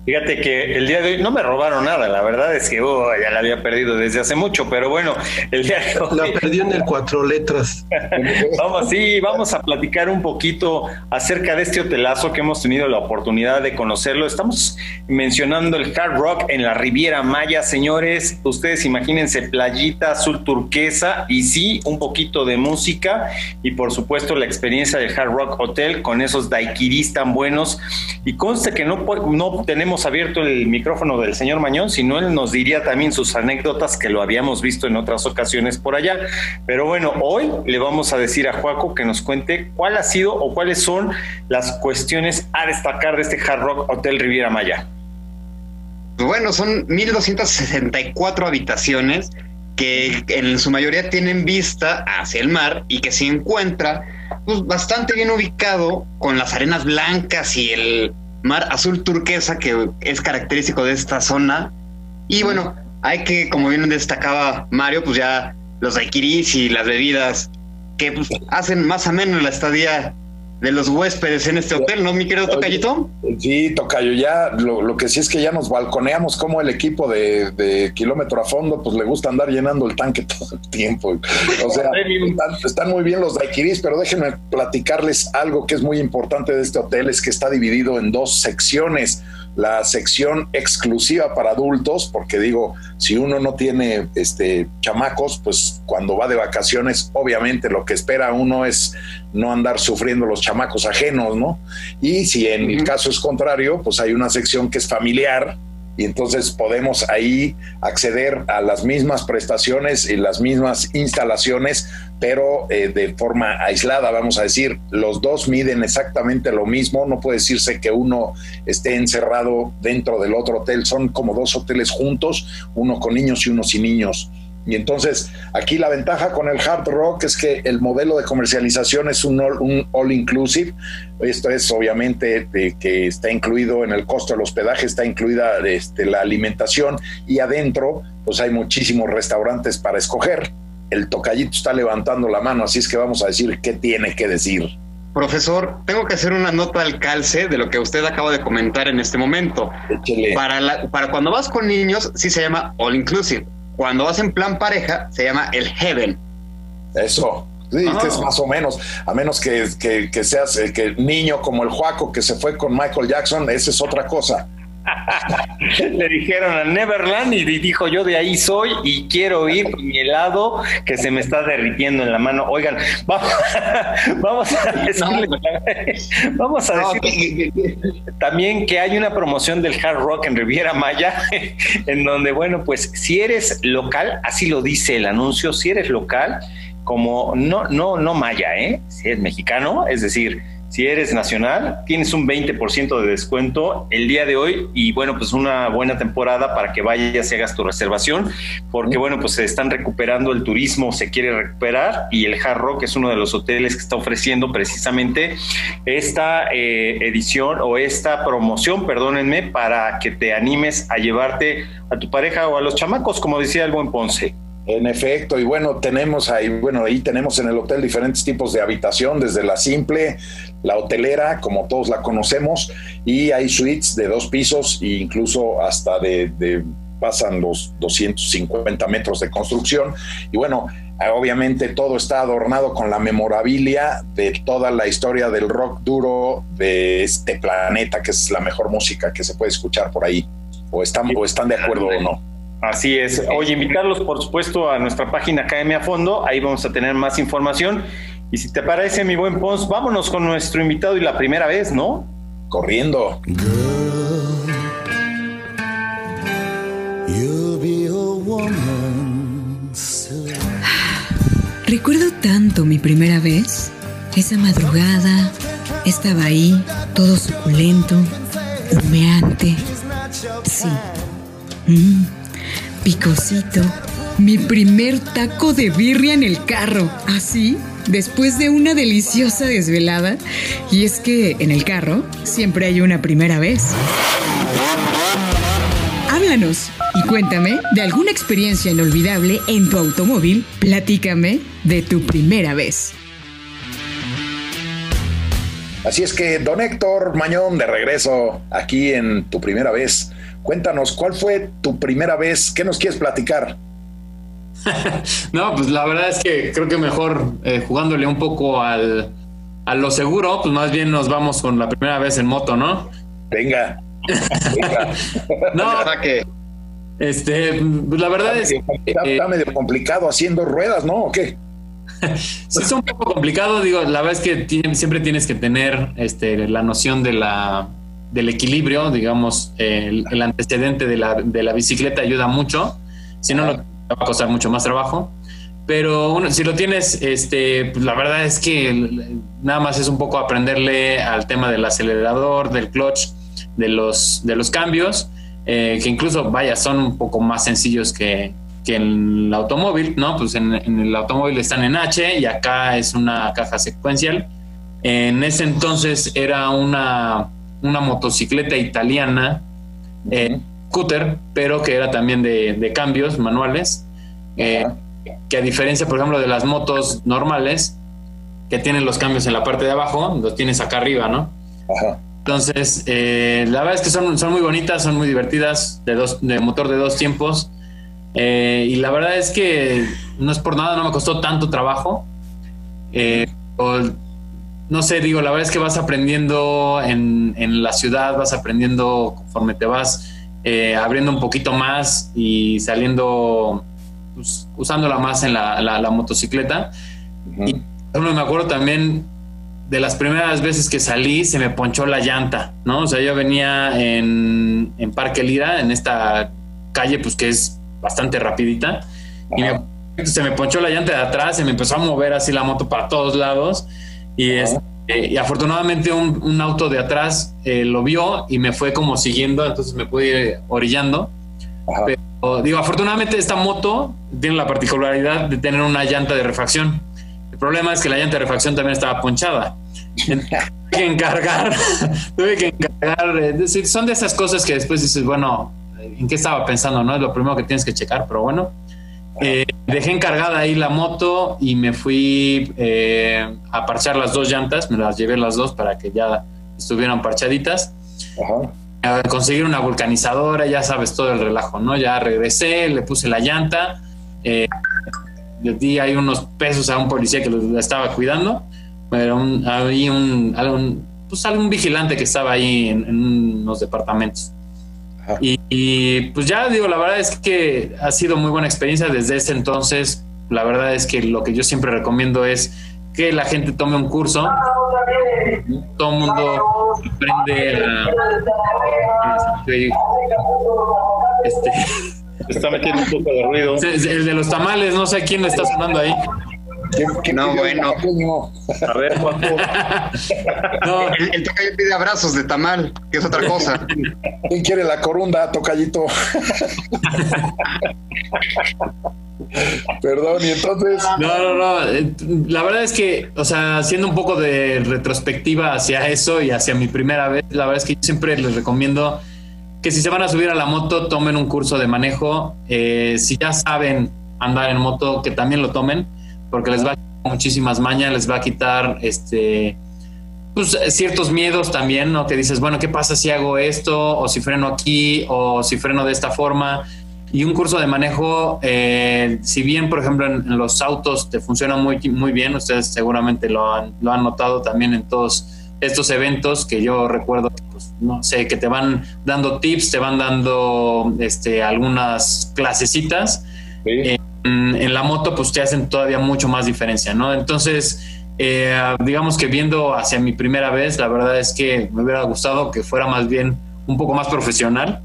Fíjate que el día de hoy no me robaron nada, la verdad es que oh, ya la había perdido desde hace mucho, pero bueno, el día de hoy... La perdió en el cuatro letras. vamos, sí, vamos a platicar un poquito acerca de este hotelazo que hemos tenido la oportunidad de conocerlo. Estamos mencionando el Hard Rock en la Riviera Maya, señores. Ustedes imagínense playita azul turquesa y sí, un poquito de música y por supuesto la experiencia del Hard Rock Hotel con esos daiquiris tan buenos. Y conste que no, no tenemos abierto el micrófono del señor Mañón, sino él nos diría también sus anécdotas que lo habíamos visto en otras ocasiones por allá. Pero bueno, hoy le vamos a decir a Juaco que nos cuente cuál ha sido o cuáles son las cuestiones a destacar de este Hard Rock Hotel Riviera Maya. Pues bueno, son 1.264 habitaciones que en su mayoría tienen vista hacia el mar y que se encuentra pues, bastante bien ubicado con las arenas blancas y el mar azul turquesa que es característico de esta zona. Y bueno, hay que, como bien destacaba Mario, pues ya los daiquiris y las bebidas que pues, hacen más o menos la estadía de los huéspedes en este hotel, ¿no, mi querido Tocayito? Sí, Tocayo, ya lo, que sí es que ya nos balconeamos como el equipo de, kilómetro a fondo, pues le gusta andar llenando el tanque todo el tiempo. O sea, están, muy bien los daiquiris, pero déjenme platicarles algo que es muy importante de este hotel, es que está dividido en dos secciones la sección exclusiva para adultos, porque digo, si uno no tiene este chamacos, pues cuando va de vacaciones, obviamente lo que espera uno es no andar sufriendo los chamacos ajenos, ¿no? Y si en el caso es contrario, pues hay una sección que es familiar, y entonces podemos ahí acceder a las mismas prestaciones y las mismas instalaciones, pero eh, de forma aislada, vamos a decir, los dos miden exactamente lo mismo, no puede decirse que uno esté encerrado dentro del otro hotel, son como dos hoteles juntos, uno con niños y uno sin niños. Y entonces aquí la ventaja con el hard rock es que el modelo de comercialización es un all, inclusive. Esto es obviamente que está incluido en el costo del hospedaje, está incluida este, la alimentación y adentro pues hay muchísimos restaurantes para escoger. El tocallito está levantando la mano, así es que vamos a decir qué tiene que decir. Profesor, tengo que hacer una nota al calce de lo que usted acaba de comentar en este momento. Para, para cuando vas con niños, sí se llama all inclusive cuando vas en plan pareja, se llama el heaven. Eso. Sí, que es ah. más o menos, a menos que, que, seas el eh, que niño como el Juaco que se fue con Michael Jackson, esa es otra cosa. Le dijeron a Neverland y dijo yo de ahí soy y quiero ir mi helado que se me está derritiendo en la mano. Oigan, vamos, vamos a decirle, vamos a decir también que hay una promoción del hard rock en Riviera Maya en donde bueno pues si eres local así lo dice el anuncio si eres local como no no no maya eh si eres mexicano es decir si eres nacional, tienes un 20% de descuento el día de hoy y bueno, pues una buena temporada para que vayas y hagas tu reservación, porque bueno, pues se están recuperando el turismo, se quiere recuperar y el Hard Rock es uno de los hoteles que está ofreciendo precisamente esta eh, edición o esta promoción, perdónenme, para que te animes a llevarte a tu pareja o a los chamacos, como decía el buen Ponce. En efecto, y bueno, tenemos ahí, bueno, ahí tenemos en el hotel diferentes tipos de habitación, desde la simple, la hotelera, como todos la conocemos, y hay suites de dos pisos e incluso hasta de, pasan los 250 metros de construcción. Y bueno, obviamente todo está adornado con la memorabilia de toda la historia del rock duro de este planeta, que es la mejor música que se puede escuchar por ahí. O están, o están de acuerdo o no. Así es. Oye, invitarlos, por supuesto, a nuestra página Academia Fondo. Ahí vamos a tener más información. Y si te parece, mi buen Pons, vámonos con nuestro invitado y la primera vez, ¿no? Corriendo. Recuerdo tanto mi primera vez. Esa madrugada estaba ahí, todo suculento, humeante. Sí. Mm, picosito. Mi primer taco de birria en el carro. Así, después de una deliciosa desvelada. Y es que en el carro siempre hay una primera vez. Háblanos y cuéntame de alguna experiencia inolvidable en tu automóvil. Platícame de tu primera vez. Así es que, don Héctor Mañón, de regreso aquí en tu primera vez. Cuéntanos, ¿cuál fue tu primera vez? ¿Qué nos quieres platicar? no, pues la verdad es que creo que mejor eh, jugándole un poco al, a lo seguro, pues más bien nos vamos con la primera vez en moto, ¿no? Venga. venga. no, que este, pues la verdad es está, medio complicado haciendo ruedas, ¿no? ¿O qué? sí, es un poco complicado, digo, la verdad es que siempre tienes que tener este, la noción de la, del equilibrio, digamos, el, antecedente de la, de la, bicicleta ayuda mucho, si no, lo, va a costar mucho más trabajo. Pero uno, si lo tienes, este, pues la verdad es que nada más es un poco aprenderle al tema del acelerador, del clutch, de los, de los cambios, eh, que incluso, vaya, son un poco más sencillos que, que en el automóvil, ¿no? Pues en, el automóvil están en H y acá es una caja secuencial. En ese entonces era una, una motocicleta italiana, eh, scooter, pero que era también de, cambios manuales, eh, que a diferencia, por ejemplo, de las motos normales, que tienen los cambios en la parte de abajo, los tienes acá arriba, ¿no? Entonces, eh, la verdad es que son, son muy bonitas, son muy divertidas, de, dos, de motor de dos tiempos. Eh, y la verdad es que no es por nada, no me costó tanto trabajo. Eh, no sé, digo, la verdad es que vas aprendiendo en, en la ciudad, vas aprendiendo conforme te vas eh, abriendo un poquito más y saliendo, pues, usándola más en la, la, motocicleta. Y me acuerdo también de las primeras veces que salí, se me ponchó la llanta, ¿no? O sea, yo venía en, en Parque Lira, en esta calle, pues que es bastante rapidita. Y se me ponchó la llanta de atrás, se me empezó a mover así la moto para todos lados. Y, este, y afortunadamente un, auto de atrás eh, lo vio y me fue como siguiendo, entonces me pude ir orillando. Pero digo, afortunadamente esta moto tiene la particularidad de tener una llanta de refacción. El problema es que la llanta de refacción también estaba ponchada. tuve que encargar, tuve que encargar, eh, son de esas cosas que después dices, bueno, en qué estaba pensando, ¿no? Es lo primero que tienes que checar, pero bueno. Eh, dejé encargada ahí la moto y me fui eh, a parchar las dos llantas, me las llevé las dos para que ya estuvieran parchaditas. A conseguir una vulcanizadora, ya sabes todo el relajo, ¿no? Ya regresé, le puse la llanta, eh, le di ahí unos pesos a un policía que lo estaba cuidando, pero había un, algún, pues algún vigilante que estaba ahí en, en unos departamentos. Y, pues ya digo, la verdad es que ha sido muy buena experiencia desde ese entonces. La verdad es que lo que yo siempre recomiendo es que la gente tome un curso. Todo el mundo aprende a... Este, está metiendo un poco de ruido. El de los tamales, no sé quién le está sonando ahí no, bueno. A ver, Juanjo. no, el, el, tocayo pide abrazos de tamal, que es otra cosa. ¿Quién quiere la corunda, tocayito? Perdón, y entonces. No, no, no. La verdad es que, o sea, haciendo un poco de retrospectiva hacia eso y hacia mi primera vez, la verdad es que yo siempre les recomiendo que si se van a subir a la moto, tomen un curso de manejo. Eh, si ya saben andar en moto, que también lo tomen porque les va a quitar muchísimas mañas, les va a quitar este pues, ciertos miedos también, ¿no? Que dices, bueno, ¿qué pasa si hago esto? O si freno aquí, o si freno de esta forma. Y un curso de manejo, eh, si bien, por ejemplo, en, los autos te funciona muy, muy bien, ustedes seguramente lo han, lo han notado también en todos estos eventos que yo recuerdo, pues, no sé, que te van dando tips, te van dando este, algunas clasecitas. Sí. Eh, en, la moto pues te hacen todavía mucho más diferencia, ¿no? Entonces, eh, digamos que viendo hacia mi primera vez, la verdad es que me hubiera gustado que fuera más bien un poco más profesional.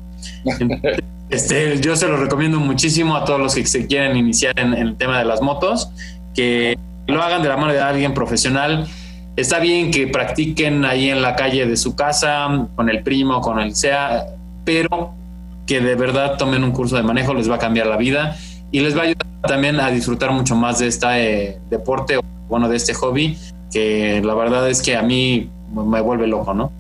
Este, yo se lo recomiendo muchísimo a todos los que se quieren iniciar en, el tema de las motos, que lo hagan de la mano de alguien profesional. Está bien que practiquen ahí en la calle de su casa, con el primo, con el sea, pero que de verdad tomen un curso de manejo, les va a cambiar la vida y les va a ayudar también a disfrutar mucho más de este deporte, bueno, de este hobby, que la verdad es que a mí me vuelve loco, ¿no?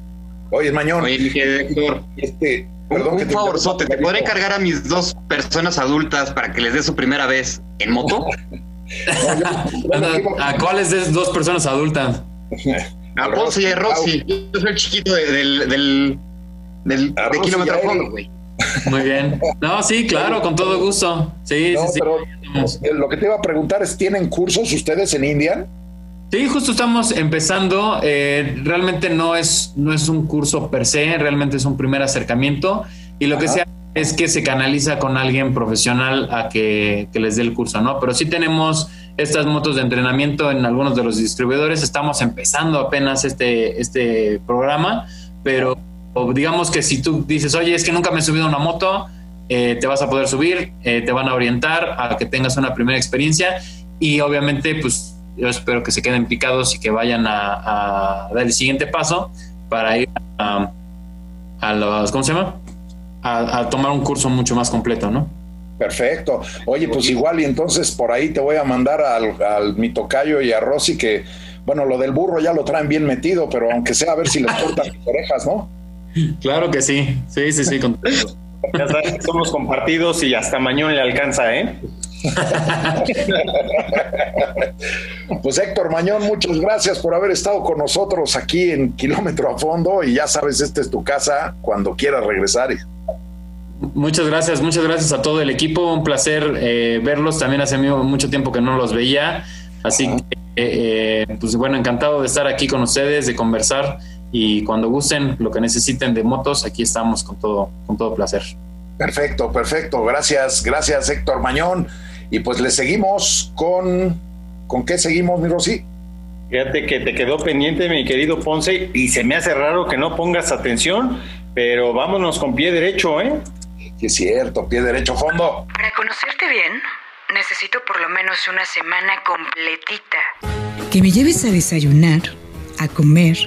Oye, Mañón. Oye, Héctor, este, perdón un, que te favorzote, ¿te podré cargar a mis dos personas adultas para que les dé su primera vez en moto? ¿A cuáles de dos personas adultas? A Ponce y a Roxy. Yo soy el chiquito del, del, del de kilómetro fondo, güey. Muy bien. No, sí, claro, con todo gusto. Sí, sí, sí. lo que te iba a preguntar es, ¿tienen cursos ustedes en Indian? Sí, justo estamos empezando. Eh, realmente no es, no es un curso per se, realmente es un primer acercamiento. Y lo que sea es que se canaliza con alguien profesional a que, que, les dé el curso, ¿no? Pero sí tenemos estas motos de entrenamiento en algunos de los distribuidores. Estamos empezando apenas este, este programa, pero digamos que si tú dices, oye, es que nunca me he subido a una moto, eh, te vas a poder subir, eh, te van a orientar a que tengas una primera experiencia y obviamente pues yo espero que se queden picados y que vayan a, dar el siguiente paso para ir a, a los, ¿cómo se llama? A, tomar un curso mucho más completo, ¿no? Perfecto. Oye, pues igual y entonces por ahí te voy a mandar al, al mi tocayo y a Rosy que, bueno, lo del burro ya lo traen bien metido, pero aunque sea a ver si les cortan las orejas, ¿no? Claro que sí, sí, sí, sí. ya sabes, somos compartidos y hasta Mañón le alcanza, ¿eh? pues Héctor Mañón, muchas gracias por haber estado con nosotros aquí en Kilómetro a Fondo y ya sabes, esta es tu casa cuando quieras regresar. Muchas gracias, muchas gracias a todo el equipo, un placer eh, verlos, también hace mucho tiempo que no los veía, así que, eh, eh, pues bueno, encantado de estar aquí con ustedes, de conversar y cuando gusten lo que necesiten de motos, aquí estamos con todo, con todo placer. Perfecto, perfecto. Gracias, gracias Héctor Mañón. Y pues le seguimos con... ¿Con qué seguimos, mi Rosy? Fíjate que te quedó pendiente, mi querido Ponce, y se me hace raro que no pongas atención, pero vámonos con pie derecho, ¿eh? Sí, es cierto, pie derecho, fondo. Para conocerte bien, necesito por lo menos una semana completita. Que me lleves a desayunar, a comer,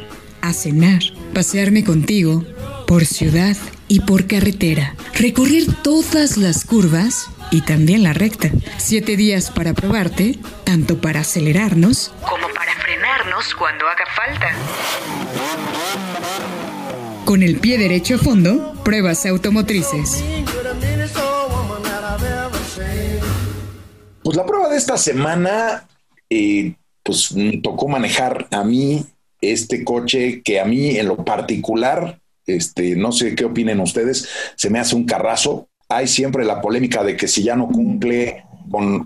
a cenar, pasearme contigo por ciudad y por carretera, recorrer todas las curvas y también la recta. Siete días para probarte, tanto para acelerarnos como para frenarnos cuando haga falta. Con el pie derecho a fondo, pruebas automotrices. Pues la prueba de esta semana, eh, pues me tocó manejar a mí este coche que a mí en lo particular, este, no sé qué opinen ustedes, se me hace un carrazo. Hay siempre la polémica de que si ya no cumple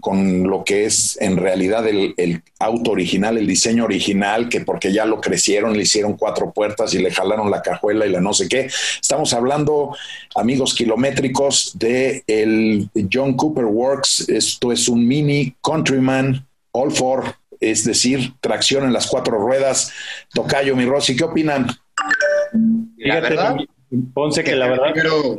con, lo que es en realidad el, auto original, el diseño original, que porque ya lo crecieron, le hicieron cuatro puertas y le jalaron la cajuela y la no sé qué. Estamos hablando, amigos kilométricos, de el John Cooper Works. Esto es un mini Countryman All Four es decir, tracción en las cuatro ruedas. Tocayo, mi Rosy, ¿qué opinan? La verdad, Ponce que, la verdad.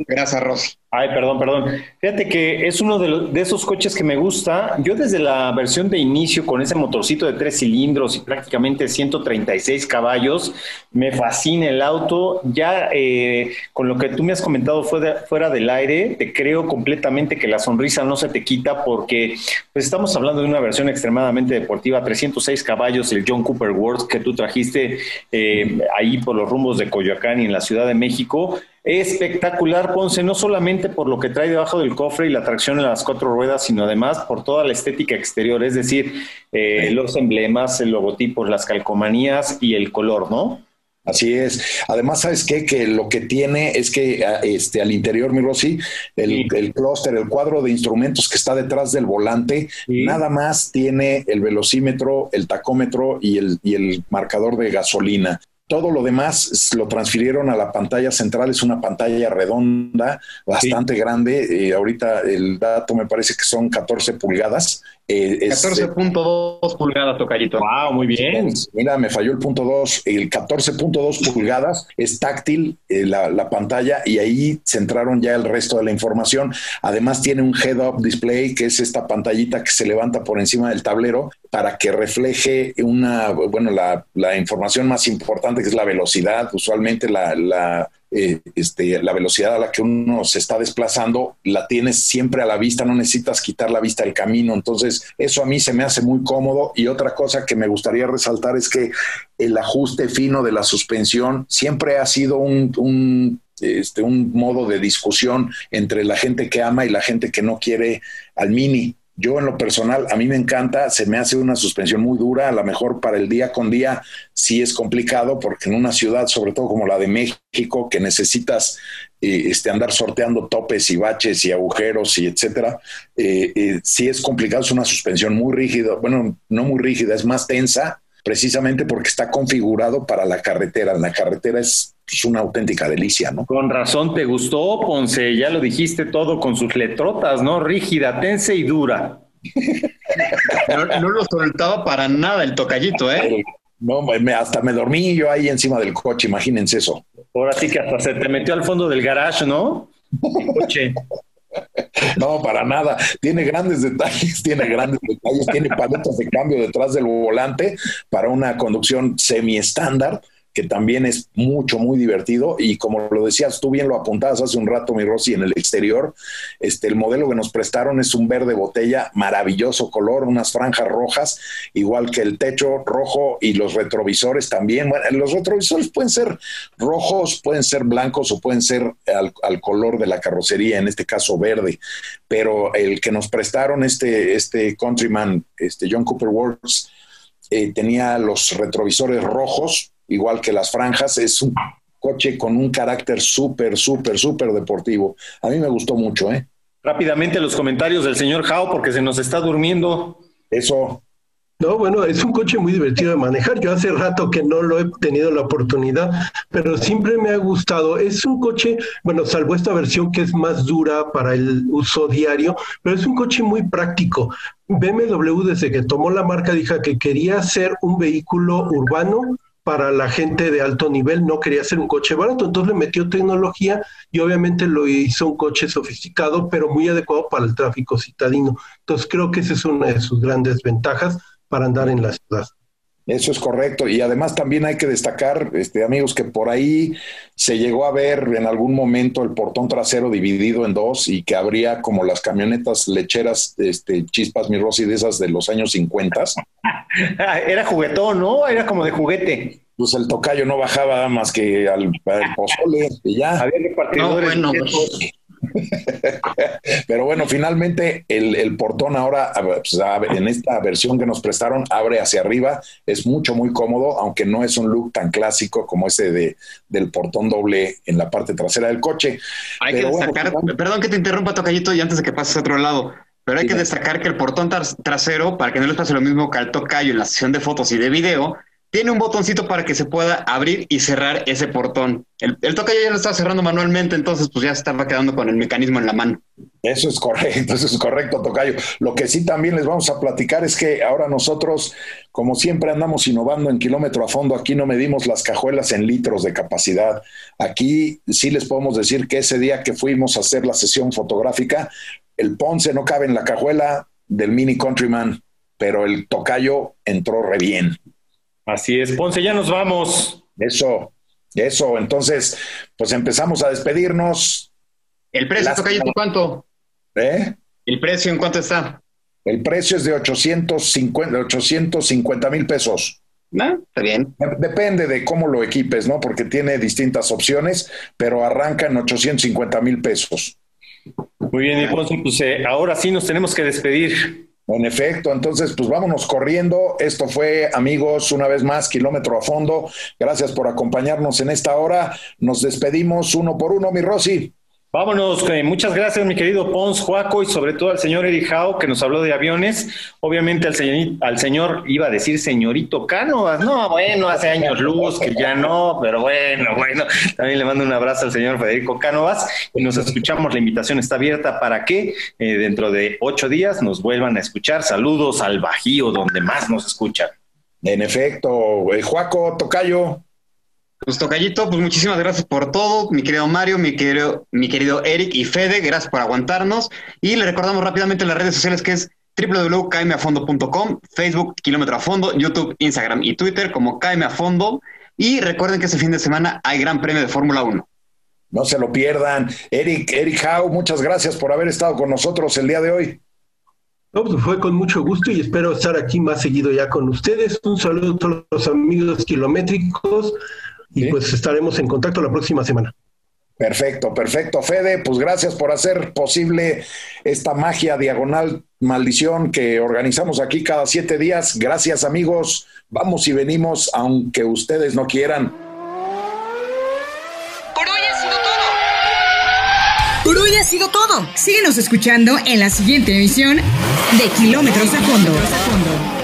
gracias, Rosy. Ay, perdón, perdón. Fíjate que es uno de, esos coches que me gusta. Yo desde la versión de inicio con ese motorcito de tres cilindros y prácticamente 136 caballos, me fascina el auto. Ya eh, con lo que tú me has comentado fuera, fuera del aire, te creo completamente que la sonrisa no se te quita porque pues estamos hablando de una versión extremadamente deportiva, 306 caballos, el John Cooper World que tú trajiste eh, ahí por los rumbos de Coyoacán y en la Ciudad de México espectacular, Ponce, no solamente por lo que trae debajo del cofre y la tracción en las cuatro ruedas, sino además por toda la estética exterior, es decir, eh, los emblemas, el logotipo, las calcomanías y el color, ¿no? Así es. Además, ¿sabes qué? Que lo que tiene es que ah, este, al interior, mi Rosy, el, el clúster, el cuadro de instrumentos que está detrás del volante, nada más tiene el velocímetro, el tacómetro y el, y el marcador de gasolina. Todo lo demás lo transfirieron a la pantalla central, es una pantalla redonda, bastante grande. Eh, ahorita el dato me parece que son 14 pulgadas 14.2 eh, pulgadas, Tocayito. Wow, muy bien. Mira, me falló el punto 2. El 14.2 pulgadas es táctil eh, la, pantalla y ahí centraron ya el resto de la información. Además tiene un head-up display, que es esta pantallita que se levanta por encima del tablero para que refleje una, bueno, la, la información más importante que es la velocidad. Usualmente la, la eh, este, la velocidad a la que uno se está desplazando, la tienes siempre a la vista, no necesitas quitar la vista del camino. Entonces, eso a mí se me hace muy cómodo. Y otra cosa que me gustaría resaltar es que el ajuste fino de la suspensión siempre ha sido un, un este, un modo de discusión entre la gente que ama y la gente que no quiere al mini. Yo en lo personal, a mí me encanta, se me hace una suspensión muy dura, a lo mejor para el día con día sí es complicado, porque en una ciudad, sobre todo como la de México, que necesitas eh, este, andar sorteando topes y baches y agujeros y etcétera, eh, eh, sí es complicado, es una suspensión muy rígida, bueno, no muy rígida, es más tensa, precisamente porque está configurado para la carretera. La carretera es es una auténtica delicia, ¿no? Con razón te gustó, Ponce, ya lo dijiste todo con sus letrotas, ¿no? Rígida, tensa y dura. no, lo soltaba para nada el tocallito, ¿eh? No, hasta me dormí yo ahí encima del coche, imagínense eso. Ahora sí que hasta se te metió al fondo del garage, ¿no? coche. No, para nada. Tiene grandes detalles, tiene grandes detalles, tiene paletas de cambio detrás del volante para una conducción semi estándar que también es mucho, muy divertido. Y como lo decías, tú bien lo apuntabas hace un rato, mi Rosy, en el exterior, este, el modelo que nos prestaron es un verde botella, maravilloso color, unas franjas rojas, igual que el techo rojo y los retrovisores también. Bueno, los retrovisores pueden ser rojos, pueden ser blancos o pueden ser al, color de la carrocería, en este caso verde. Pero el que nos prestaron, este, este Countryman, este John Cooper Works, eh, tenía los retrovisores rojos, igual que las franjas. Es un coche con un carácter súper, súper, súper deportivo. A mí me gustó mucho, ¿eh? Rápidamente los comentarios del señor Jao, porque se nos está durmiendo. Eso. No, bueno, es un coche muy divertido de manejar. Yo hace rato que no lo he tenido la oportunidad, pero siempre me ha gustado. Es un coche, bueno, salvo esta versión que es más dura para el uso diario, pero es un coche muy práctico. BMW desde que tomó la marca dijo que quería ser un vehículo urbano para la gente de alto nivel, no quería hacer un coche barato, entonces le metió tecnología y obviamente lo hizo un coche sofisticado, pero muy adecuado para el tráfico citadino. Entonces creo que esa es una de sus grandes ventajas para andar en la ciudad. Eso es correcto. Y además también hay que destacar, este, amigos, que por ahí se llegó a ver en algún momento el portón trasero dividido en dos y que habría como las camionetas lecheras, este, chispas mi Rosy, de esas de los años 50. Era juguetón, ¿no? Era como de juguete. Pues el tocayo no bajaba más que al, pozole y ya. Había repartidores. No, bueno, Pero bueno, finalmente el, portón ahora, pues, en esta versión que nos prestaron, abre hacia arriba. Es mucho, muy cómodo, aunque no es un look tan clásico como ese de, del portón doble en la parte trasera del coche. Hay que destacar, perdón que te interrumpa, Tocayito, y antes de que pases a otro lado. Pero hay que destacar que el portón trasero, para que no les pase lo mismo que al tocayo en la sesión de fotos y de video, tiene un botoncito para que se pueda abrir y cerrar ese portón. El, el tocayo ya lo estaba cerrando manualmente, entonces pues ya estaba quedando con el mecanismo en la mano. Eso es correcto, eso es correcto, Tocayo. Lo que sí también les vamos a platicar es que ahora nosotros, como siempre andamos innovando en kilómetro a fondo, aquí no medimos las cajuelas en litros de capacidad. Aquí sí les podemos decir que ese día que fuimos a hacer la sesión fotográfica, el Ponce no cabe en la cajuela del Mini Countryman, pero el Tocayo entró re bien. Así es, Ponce, ya nos vamos. Eso, eso. Entonces, pues empezamos a despedirnos. ¿El precio, Tocayito, cuánto? ¿Eh? ¿El precio en cuánto está? El precio es de 850, 850 mil pesos. ¿No? Está bien. Depende de cómo lo equipes, ¿no? Porque tiene distintas opciones, pero arranca en 850 mil pesos. Muy bien, Ponce, pues eh, ahora sí nos tenemos que despedir. En efecto, entonces pues vámonos corriendo. Esto fue, amigos, una vez más, kilómetro a fondo. Gracias por acompañarnos en esta hora. Nos despedimos uno por uno, mi Rosy. Vámonos, eh, muchas gracias mi querido Pons Juaco y sobre todo al señor Erijao que nos habló de aviones. Obviamente al señor, al señor iba a decir señorito Cánovas, no, bueno, hace años luz que ya no, pero bueno, bueno, también le mando un abrazo al señor Federico Cánovas y nos escuchamos, la invitación está abierta para que eh, dentro de ocho días nos vuelvan a escuchar. Saludos al Bajío, donde más nos escuchan. En efecto, eh, Juaco, Tocayo. Pues Tocayito, pues muchísimas gracias por todo, mi querido Mario, mi querido, mi querido Eric y Fede, gracias por aguantarnos. Y le recordamos rápidamente las redes sociales que es www.kmafondo.com, Facebook Kilómetro a Fondo, YouTube, Instagram y Twitter como KM a Fondo. Y recuerden que este fin de semana hay Gran Premio de Fórmula 1. No se lo pierdan. Eric, Eric Howe, muchas gracias por haber estado con nosotros el día de hoy. No, pues fue con mucho gusto y espero estar aquí más seguido ya con ustedes. Un saludo a todos los amigos kilométricos y pues estaremos en contacto la próxima semana. Perfecto, perfecto. Fede, pues gracias por hacer posible esta magia diagonal maldición que organizamos aquí cada siete días. Gracias amigos. Vamos y venimos aunque ustedes no quieran. Por hoy ha sido todo. Por hoy ha sido todo. Síguenos escuchando en la siguiente emisión de Kilómetros a Fondo.